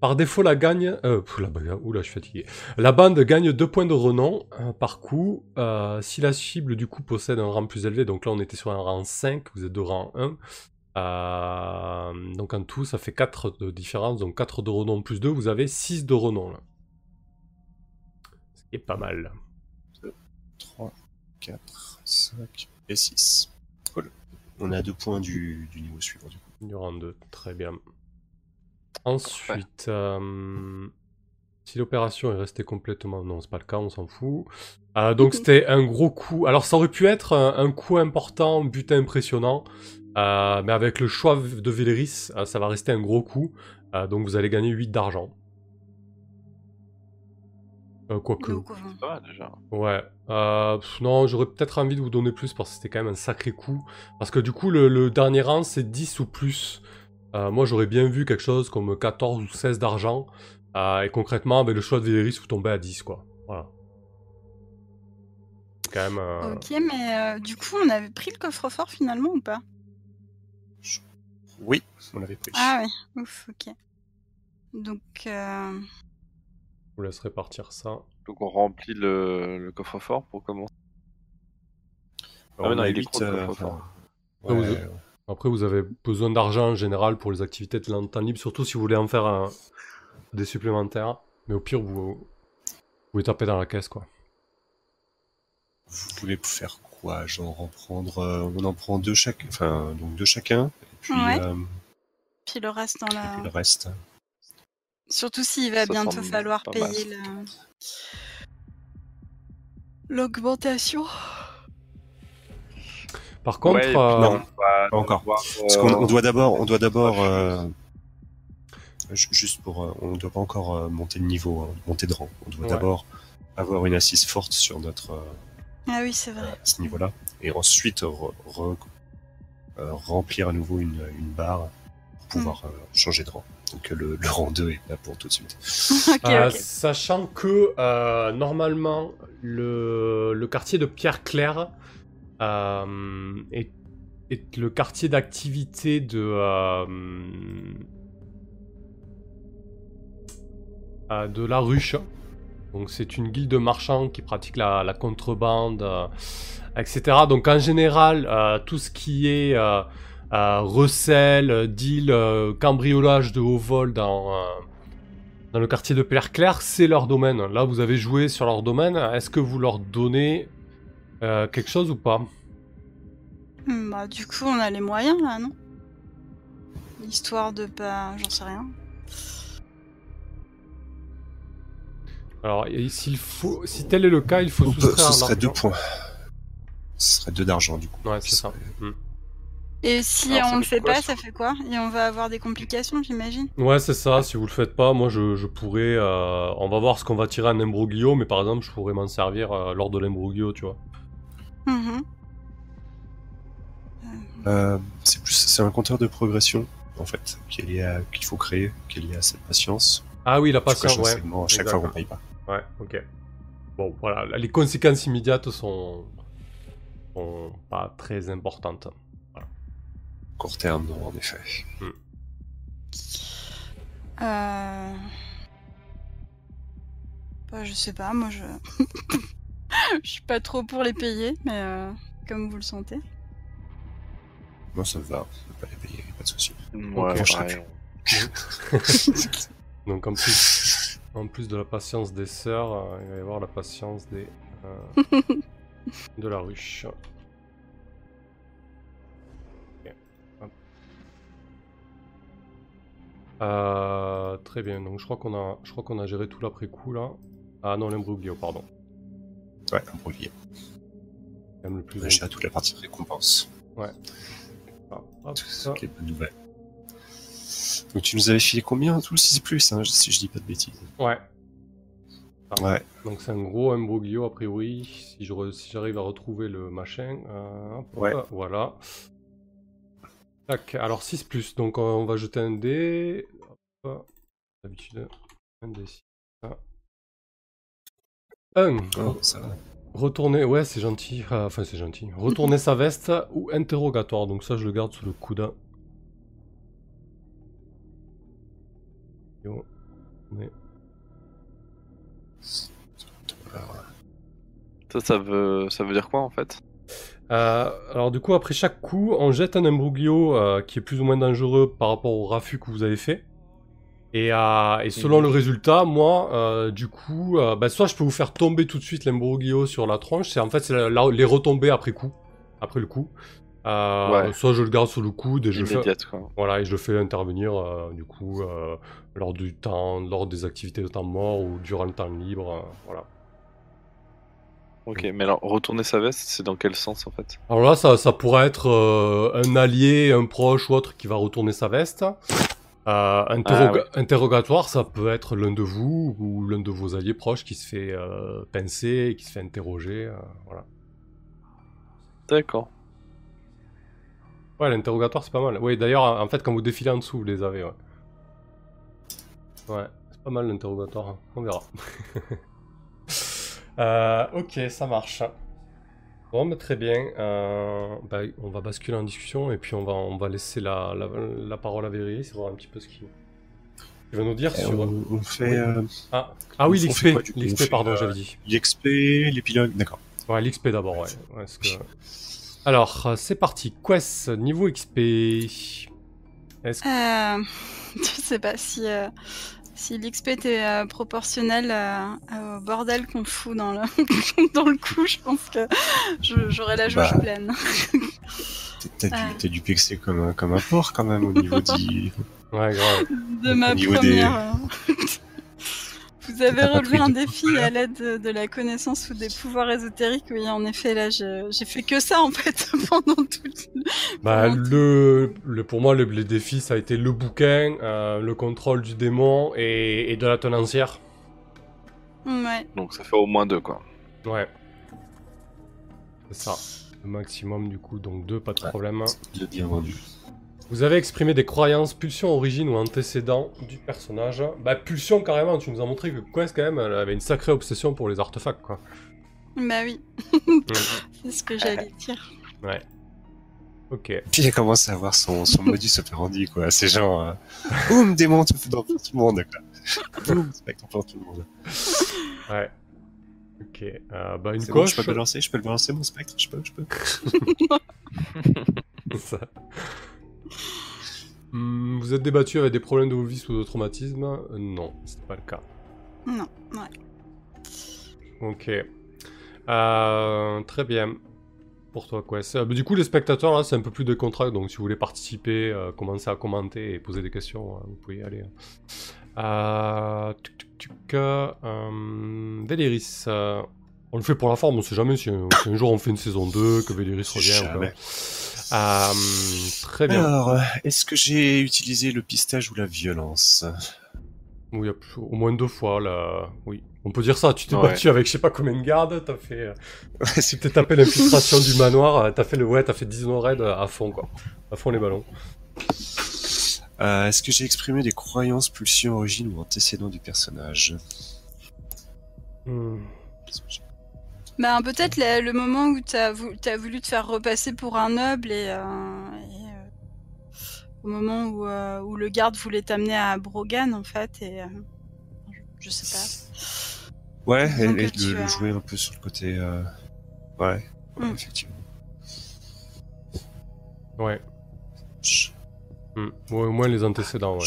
Par défaut, la gagne. Euh, oula, je suis fatigué. La bande gagne deux points de renom euh, par coup. Si la cible du coup possède un rang plus élevé, donc là on était sur un rang 5, vous êtes de rang 1. Euh, donc en tout, ça fait 4 de différence. Donc 4 de renom plus 2, vous avez 6 de renom. Ce qui est pas mal. 3, 4, 5 et 6. Cool. On est à deux points du, du niveau suivant du coup. Du rang 2, très bien. Ensuite, euh, si l'opération est restée complètement... Non, c'est pas le cas, on s'en fout. Euh, donc c'était un gros coup. Alors ça aurait pu être un, un coup important, butin impressionnant. euh, mais avec le choix de Véléris, euh, ça va rester un gros coup. Euh, donc vous allez gagner 8 d'argent. Euh, quoique... Déjà. Ouais. Euh, pff, non, j'aurais peut-être envie de vous donner plus parce que c'était quand même un sacré coup. Parce que du coup, le, le dernier rang, c'est 10 ou plus. Euh, moi, j'aurais bien vu quelque chose comme 14 ou 16 d'argent. Euh, et concrètement, avec le choix de Véléris, vous tombez à 10, quoi. Voilà. Quand même... euh, Ok, mais euh, du coup, on avait pris le coffre-fort finalement ou pas? Oui, on l'avait pris. Ah ouais, ouf, ok. Donc, euh, vous laisserai partir ça. Donc on remplit le, le coffre-fort pour commencer. Alors, Ah non, il est euh, vous- ouais, Après, vous avez besoin d'argent en général pour les activités de temps libre, surtout si vous voulez en faire un- des supplémentaires. Mais au pire, vous, vous pouvez taper dans la caisse, quoi. Vous voulez faire quoi? Genre en prendre, euh, on en prend deux chaque, enfin donc deux chacun, et puis, Ouais. euh, puis le reste dans et la. puis le reste. Surtout s'il va Ça bientôt falloir payer la... l'augmentation. Par contre, Ouais, euh, non, pas encore. devoir, Parce qu'on euh, on doit d'abord, on doit d'abord, euh, ju- juste pour, euh, on doit pas encore euh, monter de niveau, hein, monter de rang. On doit Ouais. d'abord avoir une assise forte sur notre euh, Ah oui, c'est vrai. à ce niveau-là, et ensuite re- re- euh, remplir à nouveau une, une barre pour pouvoir euh, changer de rang. Donc euh, le, le rang 2 est là pour tout de suite. Euh. Sachant que euh, normalement le, le quartier de Pierre Claire euh, est, est le quartier d'activité de euh, euh, de la ruche. Donc c'est une guilde de marchands qui pratique la, la contrebande, euh, etc. Donc en général, euh, tout ce qui est euh, recel, deal, euh, cambriolage de haut vol dans, euh, dans le quartier de Pierre Claire, c'est leur domaine. Là, vous avez joué sur leur domaine. Est-ce que vous leur donnez euh, quelque chose ou pas? Hmm, Bah, du coup, on a les moyens là, non? Histoire de pas. J'en sais rien. Alors, s'il faut, si tel est le cas, il faut peut- ce serait deux points. Ce serait deux d'argent du coup. Ouais, c'est ça. Et si Alors, on le fait pas, ça fait quoi? Et on va avoir des complications, j'imagine Ouais, c'est ça. Si vous le faites pas, moi, je, je pourrais. euh, on va voir ce qu'on va tirer en imbroglio, mais par exemple, je pourrais m'en servir euh, lors de l'imbroglio, tu vois. Mhm. Euh, c'est plus, c'est un compteur de progression. en fait, qu'il faut créer, qui est liée à cette patience. Ah oui, la patience, ouais. à chaque fois qu'on paye pas. Ouais, ok. Bon, voilà, là, les conséquences immédiates sont, sont pas très importantes. Court terme, non, en effet. Euh... Bah, je sais pas, moi je. je suis pas trop pour les payer, mais euh, comme vous le sentez. Moi, ça me va. On peut pas les payer, pas de souci. Ouais, Ok. pareil. Donc en plus, en plus de la patience des sœurs, euh, il va y avoir la patience des euh, de la ruche. Euh, très bien. Donc je crois qu'on a, je crois qu'on a géré tout l'après coup là. Ah non, l'imbroglio, pardon. Ouais, même le plus On a géré toute la partie récompense. Ah, hop, Tout ça. ça, les bonnes nouvelles. Donc tu nous avais filé combien tout le 6 plus, hein, si je dis pas de bêtises. Ouais. Ah. Ouais. Donc c'est un gros imbroglio a priori. Si re- si j'arrive à retrouver le machin. euh, Ouais. Voilà. Tac. Alors 6 plus. Donc euh, on va jeter un dé. D'habitude. Un dé. six. Ah. Un. Oh, ça va. Retourner. Ouais, c'est gentil. Ah, Enfin, c'est gentil. Retourner sa veste ou interrogatoire. Donc ça, je le garde sous le coude. Yo. Mais- Alors, Ça, ça veut, ça veut dire quoi en fait? Euh, alors du coup, après chaque coup, on jette un imbroglio euh, qui est plus ou moins dangereux par rapport au raffut que vous avez fait. Et, euh, et selon le résultat, moi, euh, du coup, bah, soit je peux vous faire tomber tout de suite l'imbroglio sur la tronche, c'est en fait la- la- les retomber après coup, après le coup. Ouais. Soit je le garde sous le coude et je le fais, quoi. voilà, et je le fais intervenir du coup lors du temps, lors des activités de temps mort ou durant le temps libre, voilà. Ok, mais alors retourner sa veste, c'est dans quel sens en fait? Alors là, ça, ça pourrait être euh, un allié, un proche ou autre qui va retourner sa veste. Euh, Ah ouais. Interrogatoire, ça peut être l'un de vous ou l'un de vos alliés proches qui se fait euh, pincer, et qui se fait interroger. voilà. D'accord. Ouais, l'interrogatoire, c'est pas mal. Oui, d'ailleurs, en fait, quand vous défilez en dessous, vous les avez. Ouais, ouais c'est pas mal l'interrogatoire. On verra. Euh, ok, ça marche. Bon, mais très bien. Euh, bah, on va basculer en discussion et puis on va, on va laisser la, la, la parole à Véry, c'est voir un petit peu ce qu'il il va nous dire Et sur. on, on fait Oui. euh, Ah, ah oui, l'XP. L'XP, pardon, euh, j'avais dit. l'XP, l'épilogue, d'accord. Ouais, l'XP d'abord, ouais. Ouais, parce que- Alors, euh, c'est parti. Quest, niveau XP. Est-ce que. Euh, je sais pas si, euh, si l'XP était euh, proportionnel euh, au bordel qu'on fout dans le, dans le coup. Je pense que j'aurais la jauge Bah. pleine. T'as dû, t'as dû pexer comme un, comme un porc quand même au niveau du. Ouais, grave. de ma Au niveau première. euh, Vous avez relevé un défi à l'aide de, de la connaissance ou des pouvoirs ésotériques. Oui, en effet, là, je- j'ai fait que ça en fait pendant tout. le- Bah, le, le, pour moi, le, les défis, ça a été le bouquin, euh, le contrôle du démon et, et de la tenancière. Ouais. Donc ça fait au moins deux quoi. Ouais. C'est ça. Le maximum, du coup, donc deux, pas de Ouais. problème. bien vendu. Vous avez exprimé des croyances, pulsions, origines ou antécédents du personnage. Bah, pulsion, carrément, tu nous as montré que Quest, quand même, elle avait une sacrée obsession pour les artefacts, quoi. Bah oui, c'est ce que j'allais dire. Ouais. Ok. Puis il a commencé à avoir son, son modus operandi, quoi. C'est genre, euh, boum, démon, fais dans tout le monde, quoi. Boum, spectre dans tout le monde. Ouais. Ok. Euh, bah, une bon, coche. je peux le balancer, je peux le balancer, mon spectre, je peux, je peux. Ça. Hmm, vous êtes débattu avec des problèmes de vos vies ou de traumatisme Euh, Non, c'est pas le cas. Non, ouais. Ok. Euh, très bien. Pour toi, quoi. Euh, du coup, les spectateurs, là, c'est un peu plus de contrat. Donc, si vous voulez participer, euh, commencer à commenter et poser des questions, euh, vous pouvez y aller. Tuc, tuc, tuc, euh, Véléris. euh, on le fait pour la forme, on sait jamais si un, si un jour on fait une saison 2, que Véléris revient. Euh, très bien. Alors, est-ce que j'ai utilisé le pistage ou la violence? Oui, au moins deux fois, là. Oui. On peut dire ça, tu t'es Ouais. battu avec je sais pas combien de gardes, t'as fait... euh, Tu t'es tapé l'infiltration du manoir, euh, t'as fait le... Ouais, t'as fait 10 no raid à fond, quoi. À fond les ballons. Euh, Est-ce que j'ai exprimé des croyances, pulsions, origines ou antécédents du personnage? Hmm. Ben, peut-être le, le moment où t'as vou- t'as voulu te faire repasser pour un noble et, euh, et, euh, au moment où, euh, où le garde voulait t'amener à Brogan en fait et euh, je, sais Ouais, Disons et, de tu le as- jouer un peu sur le côté. euh, Ouais, ouais, Mm. effectivement. Ouais. Hmm. Ouais, au moins les antécédents, ouais.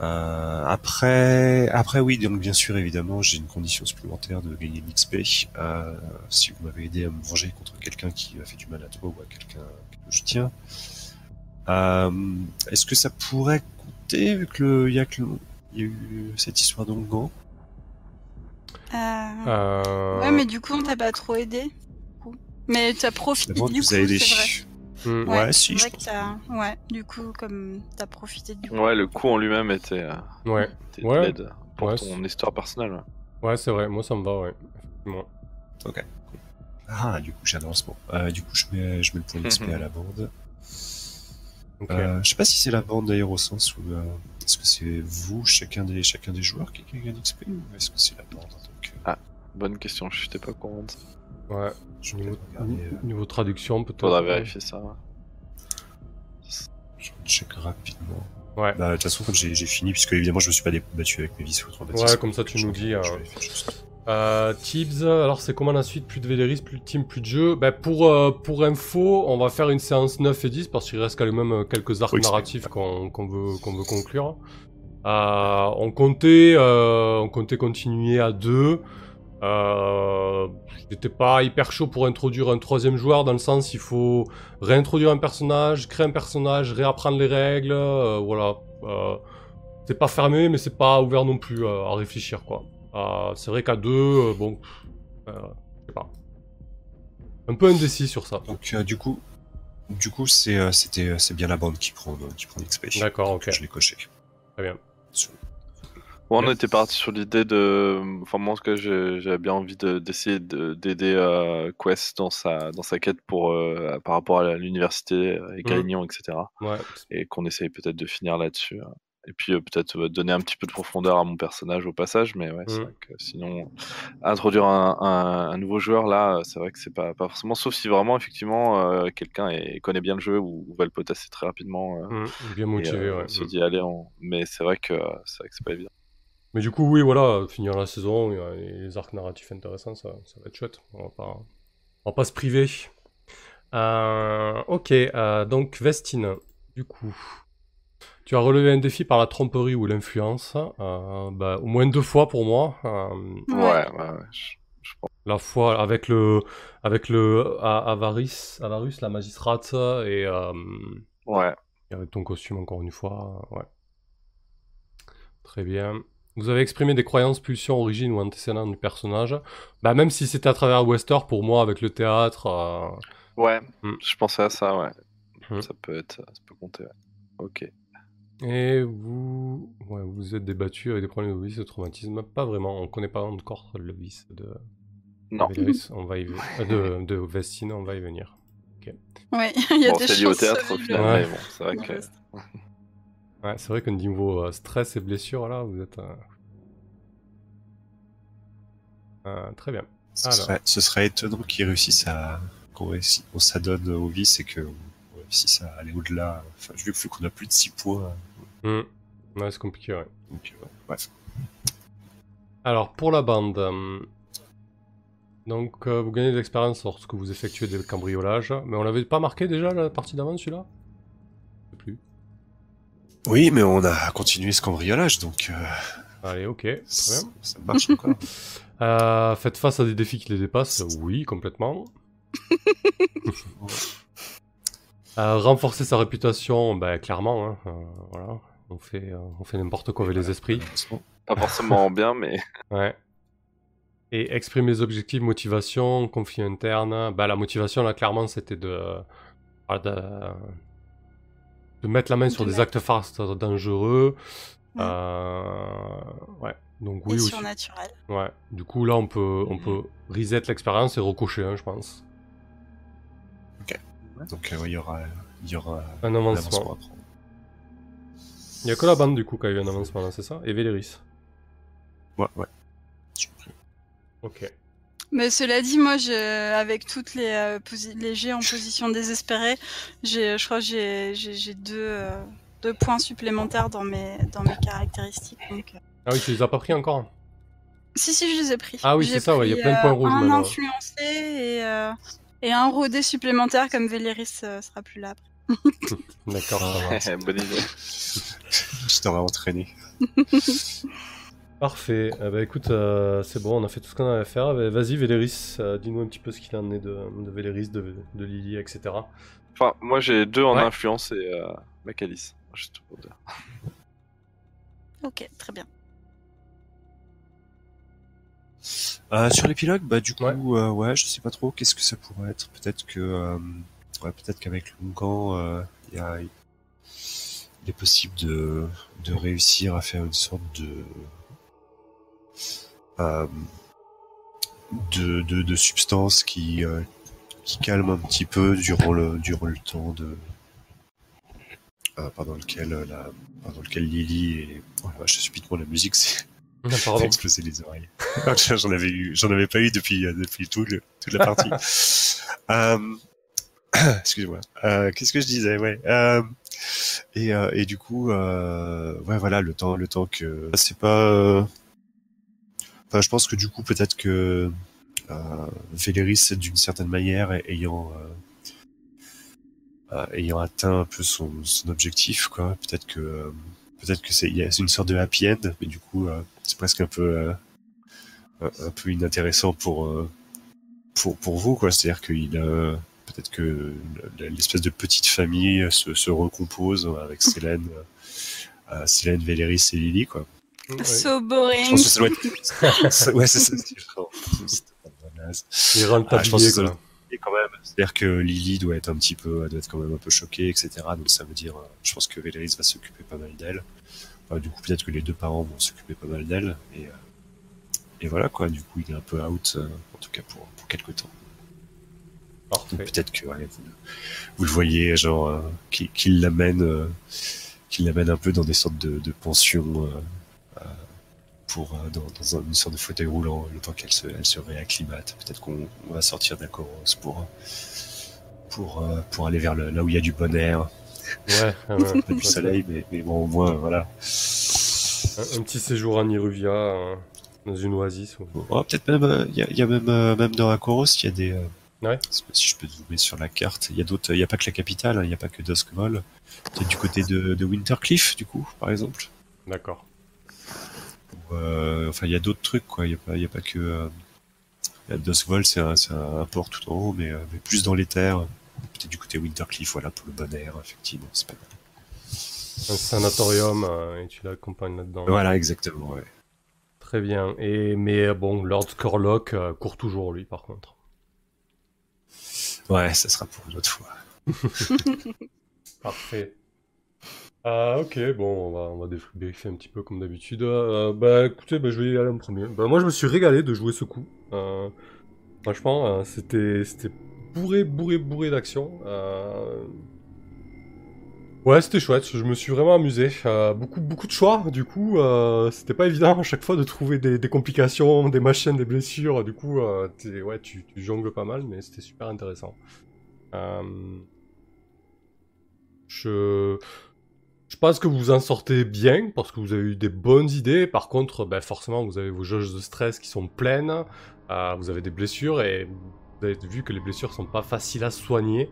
Euh, après, après oui, donc bien sûr, évidemment, j'ai une condition supplémentaire de gagner de l'XP. Euh, si vous m'avez aidé à me venger contre quelqu'un qui a fait du mal à toi ou à quelqu'un que je tiens. Euh, Est-ce que ça pourrait coûter vu que le, il y a que le- il y a eu cette histoire d'Ongan. Euh, Euh... Ouais, mais du coup, on t'a pas trop aidé. Mais t'as profité du vous coup, a aidé. c'est vrai. Hmm. Ouais, si, je vrai que. Ouais, du coup, comme t'as profité du coup. Ouais, le coup en lui-même était, euh, Ouais. était Ouais. pour Ouais, ton histoire personnelle. ouais. C'est vrai, moi ça me va, ouais. Effectivement. Ah, du coup, j'ai un lancement. Euh, du coup, je mets, je mets le point d'XP à la bande. Ok. Euh, je sais pas si c'est la bande d'ailleurs au sens où euh, est-ce que c'est vous, chacun des chacun des joueurs qui gagne d'XP ou est-ce que c'est la bande Donc, euh, Bonne question, je n'étais pas au courant de ça. Ouais. je vais Niveau, regarder, euh, niveau traduction, peut-être. Faudra vérifier ça. ouais. je check rapidement. Ouais. Bah, de toute façon, comme j'ai fini, puisque évidemment, je me suis pas battu avec mes vis ou Ouais, comme ça, tu nous dis, euh, Euh, Tibbs, alors c'est comment la suite? Plus de Véléris, plus de team, plus de jeu bah, pour, euh, pour info, on va faire une séance 9 et 10 parce qu'il reste quand même euh, quelques arcs Oui, narratifs qu'on veut, qu'on veut conclure. Euh, on, comptait, euh, on comptait continuer à 2. Euh, J'étais pas hyper chaud pour introduire un troisième joueur dans le sens il faut réintroduire un personnage, créer un personnage, réapprendre les règles, euh, voilà. Euh, c'est pas fermé mais c'est pas ouvert non plus euh, à réfléchir quoi. C'est vrai qu'à deux, bon, je sais pas. Un peu indécis sur ça. Donc, du coup, du coup, c'est c'était c'est bien la bande qui prend qui prend l'XP. D'accord, ok. Je l'ai coché. Très bien. On était parti sur l'idée de. Enfin, moi, en tout cas, j'avais bien envie de- d'essayer de- d'aider euh, Quest dans sa, dans sa quête pour, euh, par rapport à l'université Mm. et Grignon, etc. Ouais, Et qu'on essaye peut-être de finir là-dessus. Et puis, euh, peut-être euh, donner un petit peu de profondeur à mon personnage au passage. Mais ouais, c'est Mm. vrai que sinon, introduire un, un- un nouveau joueur, là, c'est vrai que c'est pas, pas forcément. Sauf si vraiment, effectivement, euh, quelqu'un connaît bien le jeu ou, ou va le potasser très rapidement. euh, mm, bien et, motivé, euh, ouais. se mm. dit, allez, on... mais c'est vrai que euh, c'est vrai que c'est pas évident. Mais du coup, oui, voilà, finir la saison, les arcs narratifs intéressants, ça, ça va être chouette. On va pas, on va pas se priver. Euh, ok, euh, donc Vestine, du coup. Tu as relevé un défi par la tromperie ou l'influence, euh, bah, au moins deux fois pour moi. euh, Ouais, Ouais. ouais, ouais. je- je pense. la fois avec le avec le A- Avaris, Avarus, la magistrate, et, euh, Ouais. et avec ton costume encore une fois. Ouais. Très bien. Vous avez exprimé des croyances, pulsions, origines ou antécédents du personnage. Bah, même si c'était à travers Wester, pour moi, avec le théâtre. euh, Ouais, Hmm. je pensais à ça, ouais. Hmm. Ça peut être, ça peut compter, ouais. Ok. Et vous, ouais, vous êtes débattu avec des problèmes de vice, de traumatisme. Pas vraiment. On connaît pas encore le vice de Non. Véléris. On va y euh, de, de Vestine. On va y venir. Ouais, il y a Bon, des c'est lié au théâtre au final, Ouais. mais bon, c'est vrai que. Ouais, c'est vrai que niveau euh, stress et blessure, là, vous êtes. euh, euh, très bien. Ce, Alors. serait, ce serait étonnant qu'ils réussissent à qu'on on s'adonne au vice et qu'on réussisse à aller au-delà. Enfin, vu vu qu'on a plus de 6 points. Hmm. Ouais, c'est compliqué, ouais. Donc, ouais, bref. Alors, pour la bande, euh, donc euh, vous gagnez de l'expérience lorsque vous effectuez des cambriolages, mais on l'avait pas marqué déjà la partie d'avant celui-là? Oui, mais on a continué ce cambriolage, donc euh, Allez, ok, très ça, bien. ça marche encore. Euh, faites face à des défis qui les dépassent, oui, complètement. Euh, renforcer sa réputation, ben clairement, hein, euh, voilà. On fait, euh, on fait n'importe quoi avec les esprits. Pas forcément bien, mais. Ouais. Et exprimer les objectifs, motivation, conflit interne. Bah, la motivation, là, clairement, c'était de, de, de mettre la main sur De des actes fastes dangereux. Ouais. Euh, ouais. Donc, Et oui, aussi. surnaturel. Ouais. Du coup, là, on peut, on peut reset l'expérience et recocher, hein, je pense. Donc, euh, ouais, il y aura, il y aura Un avancement. Il y a que la bande du coup qui a eu un avancement là, c'est ça? Et Véléris. Ouais, ouais. Ok. Mais cela dit, moi, je, avec toutes les, euh, les jets en position désespérée, j'ai, je crois que j'ai, deux, euh, deux points supplémentaires dans mes, dans mes caractéristiques. Donc, euh. Ah oui, tu les as pas pris encore Si, si, je les ai pris. Ah oui, c'est ça, ouais, il y a plein de points euh, rouges Un influencé et, euh, et un rodé supplémentaire comme Véléris euh, sera plus là. après. D'accord. Bonne idée. Je t'aurais entraîné. Parfait. Eh ben, écoute, euh, c'est bon, on a fait tout ce qu'on avait à faire. Eh Vas-y, Véléris, euh, dis-nous un petit peu ce qu'il en est de, de Véléris, de, de Lily, etc. Enfin, moi j'ai deux en Ouais. influence et euh, Macalis. Juste pour dire. Ok, très bien. Euh, sur l'épilogue, bah du coup, Ouais. je sais pas trop. Qu'est-ce que ça pourrait être Peut-être que, euh, ouais, peut-être qu'avec Longan, euh, il y a, il est possible de, de réussir à faire une sorte de, de, de, de substance qui, euh, qui calme un petit peu durant le, durant le temps de, euh, pendant lequel euh, la, pendant lequel Lily et, oh la vache, subitement la musique, c'est Ah, exploser les oreilles. j'en avais eu, j'en avais pas eu depuis euh, depuis tout le, toute la partie. euh, excusez-moi. Euh, Qu'est-ce que je disais? Ouais. Euh, et euh, et du coup, euh, ouais, voilà, le temps, le temps que c'est pas. Euh, je pense que du coup, peut-être que euh, Véléris, d'une certaine manière, ay- ayant euh, ayant atteint un peu son, objectif, quoi. Peut-être que peut-être que c'est une sorte de happy end, mais du coup, c'est presque un peu un, peu inintéressant pour pour pour vous, quoi. C'est-à-dire qu'il a peut-être que le- l'espèce de petite famille se, se recompose avec Célène, Véléris et Lily, quoi. Ouais. So Je boring. pense que ça doit être. ouais, c'est ça. c'est genre- c'est pas Ah, je pense que ça quoi. Et quand même, c'est-à-dire que Lily doit être un petit peu, doit être quand même un peu choquée, etc. Donc ça veut dire, euh, je pense que Véléris va s'occuper pas mal d'elle. Enfin, du coup, peut-être que les deux parents vont s'occuper pas mal d'elle. Et, euh, et voilà quoi. Du coup, il est un peu out, euh, en tout cas pour pour quelques temps. Peut-être que ouais, vous, vous le voyez, genre, euh, qu'il qu'il l'amène, euh, l'amène un peu dans des sortes de, de pensions. euh, pour euh, dans, dans un- une sorte de fauteuil roulant le temps qu'elle se, elle se réacclimate. Peut-être qu'on on va sortir d'Acoros pour pour euh, pour aller vers le, là où il y a du bon air, Ouais, ouais, ouais. pas du soleil, mais, mais bon au moins voilà. Un, un petit séjour en Iruvia, euh, dans une oasis. ou- Oh, peut-être même euh, il y, a, il y a même euh, même dans Acoros il y a des euh, Ouais. si je peux zoomer sur la carte, il y a d'autres, il y a pas que la capitale, hein, il y a pas que Duskmol. Peut-être du côté de, de Wintercliff du coup par exemple. D'accord. Euh, enfin, il y a d'autres trucs, quoi. Il y a pas, il y a pas que. Euh, il y a Duskvol, c'est un, port tout en haut, mais, euh, mais plus dans les terres. Peut-être du côté Wintercliff, voilà, pour le bon air, effectivement. C'est pas mal. Un sanatorium, euh, et tu l'accompagnes là-dedans. Voilà, exactement, ouais. Très bien. Et, mais bon, Lord Scorlock euh, court toujours, lui, par contre. Ouais, ça sera pour une autre fois. Parfait. Ah, ok, bon, on va, on va un petit peu comme d'habitude. Euh, bah, écoutez, bah, je vais y aller en premier. Bah, moi, je me suis régalé de jouer ce coup. Euh, franchement, euh, c'était, bourré, bourré, bourré d'action. Ouais, c'était chouette. Je me suis vraiment amusé. Beaucoup, beaucoup de choix. Du coup, c'était pas évident à chaque fois de trouver des, complications, des machines, des blessures. Du coup, t'es- tu, jongles pas mal, mais c'était super intéressant. Je... Je pense que vous en sortez bien parce que vous avez eu des bonnes idées. Par contre, ben, forcément, vous avez vos jauges de stress qui sont pleines. euh, vous avez des blessures et vous avez vu que les blessures sont pas faciles à soigner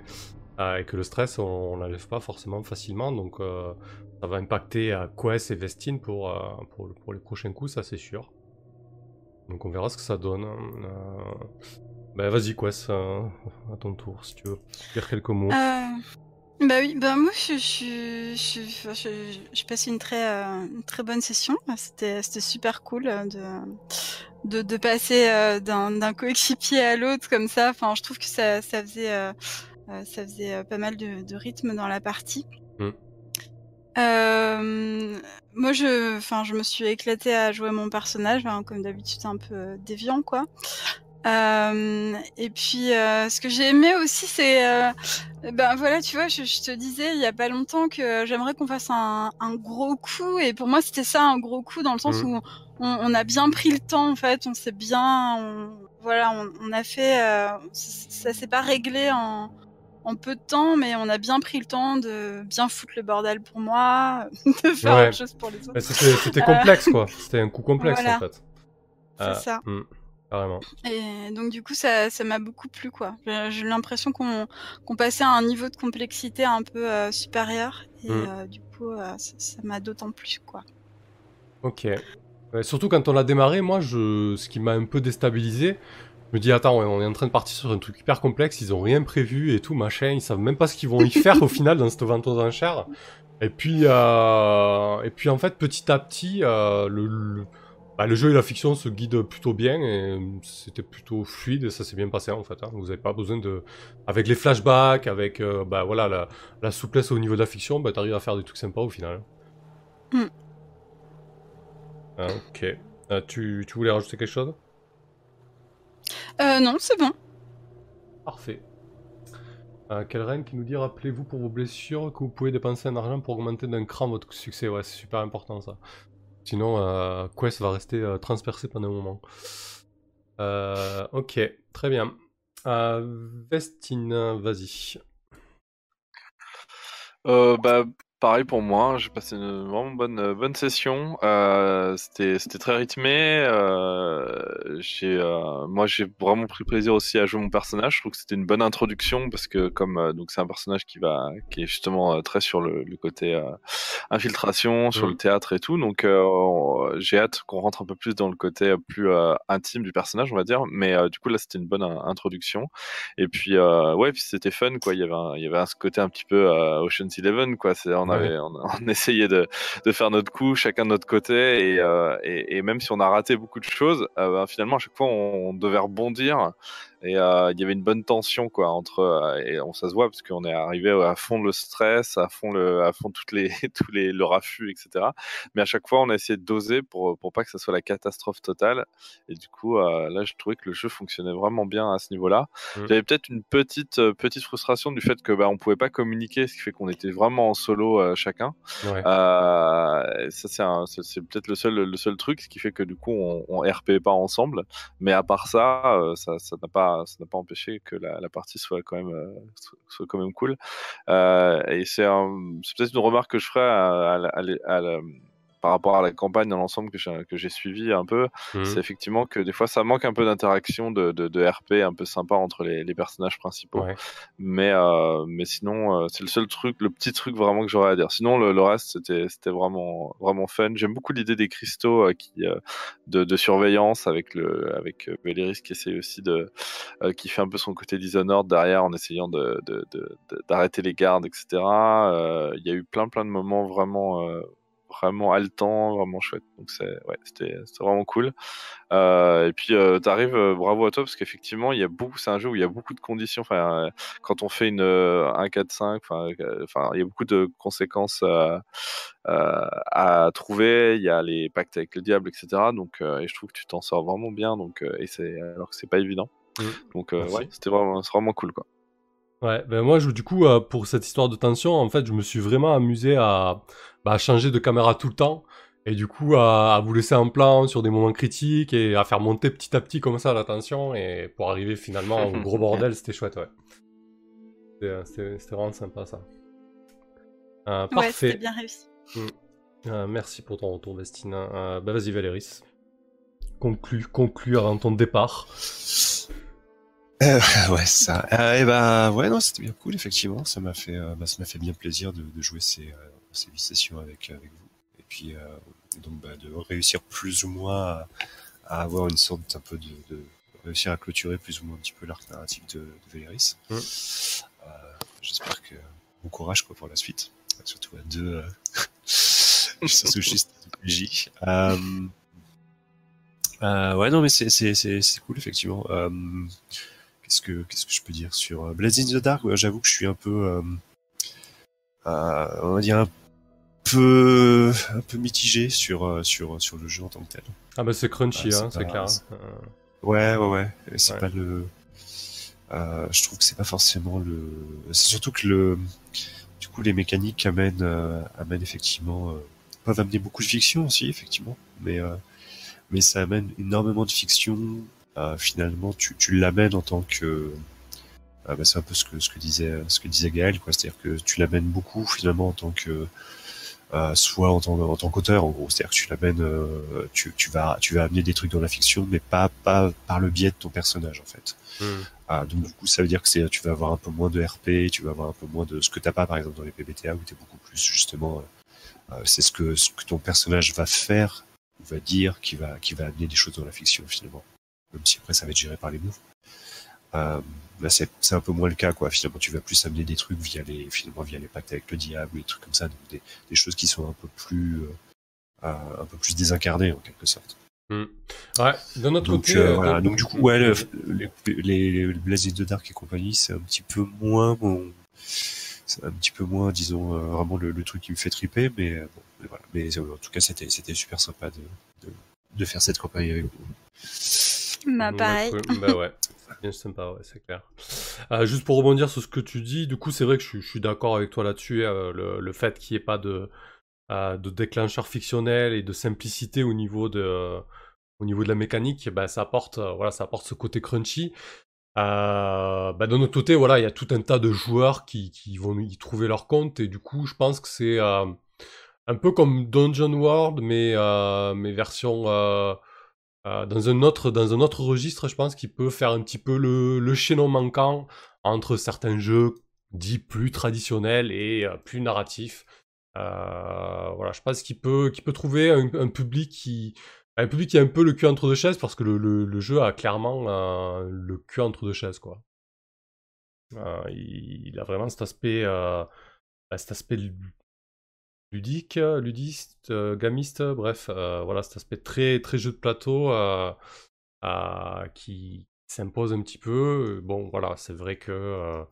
euh, et que le stress, on, l'enlève pas forcément facilement. Donc, euh, ça va impacter euh, Quest et Vestine pour, pour, les prochains coups, ça c'est sûr. Donc, on verra ce que ça donne. Euh, Ben, vas-y, Quest, à ton tour, si tu veux dire quelques mots. Bah oui, bah moi je je je, je, je- passé une très euh, une très bonne session. C'était c'était super cool euh, de de, de passer euh, d'un coéquipier à l'autre comme ça. Enfin, je trouve que ça ça faisait euh, ça faisait pas mal de, de rythme dans la partie. Mm. Euh, moi je enfin je me suis éclatée à jouer mon personnage, hein, comme d'habitude un peu déviant quoi. Euh, et puis, euh, ce que j'ai aimé aussi, c'est, euh, ben voilà, tu vois, je, je, te disais il y a pas longtemps que j'aimerais qu'on fasse un, un, gros coup, et pour moi, c'était ça un gros coup dans le sens mmh. où on, on, a bien pris le temps, en fait, on s'est bien, on, voilà, on, on, a fait, ça s'est pas réglé en, en peu de temps, mais on a bien pris le temps de bien foutre le bordel pour moi, de faire ouais. autre chose pour les autres. C'était complexe, quoi. C'était un coup complexe, voilà. en fait. C'est ça. Hmm. Carrément. Et donc du coup, ça, ça m'a beaucoup plu, quoi. J'ai l'impression qu'on qu passait à un niveau de complexité un peu euh, supérieur, et Mm. euh, du coup, euh, ça m'a d'autant plus, quoi. Ok. Surtout quand on a démarré, moi, je... ce qui m'a un peu déstabilisé, je me dis, attends, on est en train de partir sur un truc hyper complexe, ils ont rien prévu et tout, machin, ils savent même pas ce qu'ils vont y faire au final dans cette vente aux enchères. Et puis, et puis en fait, petit à petit, le... le bah, le jeu et la fiction se guident plutôt bien et c'était plutôt fluide et ça s'est bien passé en fait. Hein. Vous n'avez pas besoin de. Avec les flashbacks, avec euh, bah, voilà, la, la, souplesse au niveau de la fiction, bah, tu arrives à faire des trucs sympas au final. Mm. Ah, ok. Euh, tu, tu, voulais rajouter quelque chose? Euh, Non, c'est bon. Parfait. Euh, Kelren qui nous dit rappelez-vous pour vos blessures que vous pouvez dépenser un argent pour augmenter d'un cran votre succès? Ouais, c'est super important ça. Sinon, euh, Quest va rester euh, transpercé pendant un moment. Euh, ok, très bien. Vestine, vas-y. bah, pareil pour moi, j'ai passé une vraiment bonne, euh, bonne session. Euh, c'était, c'était très rythmé. Euh, j'ai, euh, moi, j'ai vraiment pris plaisir aussi à jouer mon personnage. Je trouve que c'était une bonne introduction parce que comme donc c'est un personnage qui va, qui est justement très sur le, le côté infiltration, sur le théâtre et tout. Donc j'ai hâte qu'on rentre un peu plus dans le côté plus intime du personnage, on va dire. Mais du coup là, c'était une bonne introduction. Et puis ouais, puis c'était fun quoi. Il y avait, un, il y avait un, ce côté un petit peu Ocean's Eleven quoi. C'est on avait, on, on, essayait de, de, faire notre coup, chacun de notre côté, et, euh, et, et, même si on a raté beaucoup de choses, euh, ben, finalement à chaque fois on, on devait rebondir et euh, il y avait une bonne tension quoi entre et on ça se voit parce qu'on est arrivé à fond le stress à fond le à fond toutes les tous les le raffut etc mais à chaque fois on a essayé de doser pour pour pas que ça soit la catastrophe totale et du coup là je trouvais que le jeu fonctionnait vraiment bien à ce niveau là mmh. j'avais peut-être une petite petite frustration du fait que bah on pouvait pas communiquer ce qui fait qu'on était vraiment en solo euh, chacun. Ouais. ça c'est peut-être le seul le seul truc ce qui fait que du coup on, on RP pas ensemble. Mais à part ça ça ça n'a pas ça pas empêché que la, la, partie soit quand même euh, soit quand même cool. Euh, et c'est peut-être une remarque que je ferai à, à, à, par rapport à la campagne dans l'ensemble que j'ai que j'ai suivi un peu mmh. c'est effectivement que des fois ça manque un peu d'interaction de, de, de, RP un peu sympa entre les, les personnages principaux ouais. mais euh, mais sinon euh, c'est le seul truc le petit truc vraiment que j'aurais à dire sinon le, le reste c'était c'était vraiment vraiment fun j'aime beaucoup l'idée des cristaux euh, qui de, de, surveillance avec le avec Belleris qui essaie aussi de qui fait un peu son côté Dishonored derrière en essayant de d'arrêter les gardes etc il y a eu plein plein de moments vraiment vraiment haletant, vraiment chouette. Donc c'est ouais, c'était vraiment cool. Euh, et puis euh, t'arrives, euh, bravo à toi parce qu'effectivement il y a beaucoup, c'est un jeu où il y a beaucoup de conditions. Enfin, quand on fait une 1 4 5, enfin, enfin il y a beaucoup de conséquences à trouver. Il y a les pactes avec le diable, etc. Donc et je trouve que tu t'en sors vraiment bien. Donc et c'est alors que c'est pas évident. Mmh. Donc ouais, c'était vraiment, vraiment cool quoi. Ouais, ben moi, je, du coup, euh, pour cette histoire de tension, en fait, je me suis vraiment amusé à, bah, à changer de caméra tout le temps. Et du coup, à, à, vous laisser en plan sur des moments critiques et à faire monter petit à petit comme ça la tension. Et pour arriver finalement au gros bordel, c'était chouette, ouais. C'était vraiment sympa, ça. Euh, parfait. Ouais, c'était bien réussi. Mmh. Euh, merci pour ton retour, Destine. Euh, bah, vas-y, Valéris. Conclue, conclue avant ton départ. Euh, ouais, ça. Euh, et bah, ouais, non, c'était bien cool, effectivement. Ça m'a fait, euh, bah, ça m'a fait bien plaisir de, de jouer ces, euh, ces huit sessions avec, avec vous. Et puis, euh, donc, bah, de réussir plus ou moins à, à, avoir une sorte un peu de, de, réussir à clôturer plus ou moins un petit peu l'arc narratif de, de Véléris. Mmh. J'espère que bon courage quoi pour la suite, surtout à deux, juste de PJ. ouais, non, mais c'est, c'est, c'est, c'est cool, effectivement. Qu'est-ce que qu'est-ce que je peux dire sur Blades in the Dark? J'avoue que je suis un peu, euh, euh, on va dire un peu un peu mitigé sur sur sur le jeu en tant que tel. Ah bah c'est crunchy, hein, c'est clair. Ouais, ouais, ouais. C'est Ouais. pas le. euh, je trouve que c'est pas forcément le. C'est surtout que le. Du coup, les mécaniques amènent, euh, amènent effectivement. euh, peuvent amener beaucoup de fiction aussi, effectivement. Mais, euh, mais ça amène énormément de fiction. Euh, finalement, tu, tu l'amènes en tant que. euh, bah, c'est un peu ce que, ce que disait, ce que disait Gaël, quoi. C'est-à-dire que tu l'amènes beaucoup, finalement, en tant que. euh, soit en tant, en tant qu'auteur, en gros. C'est-à-dire que tu l'amènes. tu, tu, vas, tu vas amener des trucs dans la fiction, mais pas, pas par le biais de ton personnage, en fait. Hmm. Ah, donc du coup, ça veut dire que c'est, tu vas avoir un peu moins de RP, tu vas avoir un peu moins de ce que t'as pas, par exemple, dans les PBTA, où t'es beaucoup plus justement, euh, c'est ce que ce que ton personnage va faire va dire, qui va qui va amener des choses dans la fiction finalement. Même si après ça va être géré par les mots. Euh, là, c'est c'est un peu moins le cas, quoi. Finalement, tu vas plus amener des trucs via les finalement via les pactes avec le diable, des trucs comme ça, donc des, des choses qui sont un peu plus euh, euh, un peu plus désincarnées en quelque sorte. Hmm. Ouais, d'un autre Donc, côté. euh, euh, voilà. Donc du coup, ouais, le- les, les, les the Dark et compagnie, c'est un petit peu moins mon, c'est un petit peu moins, disons, euh, vraiment le, le truc qui me fait triper, mais euh, bon, mais voilà. Mais en tout cas, c'était c'était super sympa de, de, de faire cette campagne avec vous. Bah, pareil. cool. Bah ouais, c'est bien sympa, ouais, c'est clair. Euh, juste pour rebondir sur ce que tu dis, du coup, c'est vrai que je, suis- je suis d'accord avec toi là-dessus. euh, le, le fait qu'il n'y ait pas de, euh, de déclencheur fictionnel et de simplicité au niveau de, au niveau de la mécanique, bah, ça apporte, voilà, ça apporte ce côté crunchy. Euh, bah, de notre côté, voilà, il y a tout un tas de joueurs qui, qui vont y trouver leur compte et du coup, je pense que c'est euh, un peu comme Dungeon World, mais, euh, mais version euh, dans un autre dans un autre registre, je pense qu'il peut faire un petit peu le, le chaînon manquant entre certains jeux dits plus traditionnels et euh, plus narratifs. Euh, voilà, je pense qu'il peut peut trouver un, public qui un public qui a un peu le cul entre deux chaises parce que le, le, jeu a clairement le cul entre deux chaises quoi. Il, il a vraiment cet aspect cet aspect ludique, ludiste, euh, gamiste, bref, euh, voilà cet aspect très très jeu de plateau euh, qui s'impose un petit peu. Bon, voilà, c'est vrai que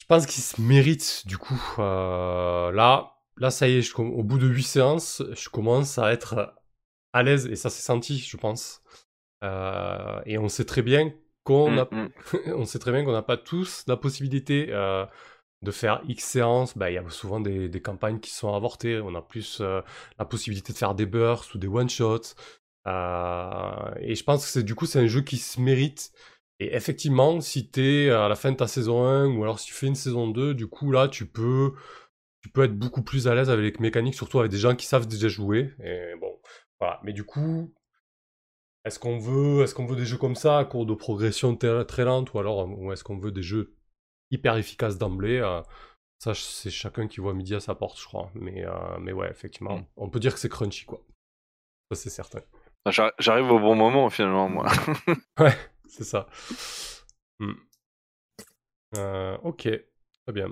je pense qu'il se mérite du coup. là, là, ça y est, je au bout de 8 séances, je commence à être à l'aise et ça s'est senti, je pense. Euh, et on sait très bien qu'on a Mm, mm. on sait très bien qu'on n'a pas tous la possibilité euh, de faire X séances. Bah, Il y a souvent des, campagnes qui sont avortées. On a plus euh, la possibilité de faire des bursts ou des one-shots. Euh, et je pense que c'est du coup, c'est un jeu qui se mérite. Et effectivement, si tu es à la fin de ta saison 1 ou alors si tu fais une saison 2, du coup, là, tu peux, tu peux être beaucoup plus à l'aise avec les mécaniques, surtout avec des gens qui savent déjà jouer. Et bon, voilà. Mais du coup, est-ce qu'on veut, est-ce qu'on veut des jeux comme ça, à cours de progression très lente, ou alors ou est-ce qu'on veut des jeux hyper efficaces d'emblée euh, Ça, c'est chacun qui voit midi à sa porte, je crois. Mais, euh, mais ouais, effectivement, Mm. on peut dire que c'est crunchy, quoi. Ça, c'est certain. J'arri- J'arrive au bon moment finalement, moi. Ouais, c'est ça. Hmm. Euh, ok, très bien.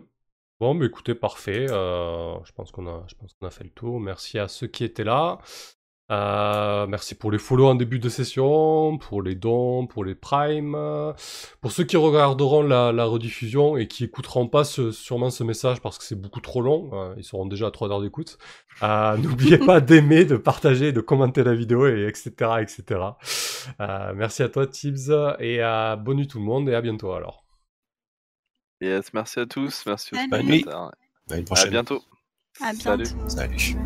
Bon, bah écoutez, parfait. Euh, je pense qu'on a, je pense qu'on a fait le tour. Merci à ceux qui étaient là. Euh, merci pour les follow en début de session, pour les dons, pour les primes. Pour ceux qui regarderont la, la rediffusion et qui écouteront pas ce- sûrement ce message parce que c'est beaucoup trop long, euh, ils seront déjà à 3 heures d'écoute. Euh, N'oubliez pas d'aimer, de partager, de commenter la vidéo, et etc. etc. Euh, merci à toi, Tibbs, et à bonne nuit tout le monde, et à bientôt alors. Yes, merci à tous, merci aux spectateurs. À une À prochaine. bientôt. À Salut. bientôt. Salut.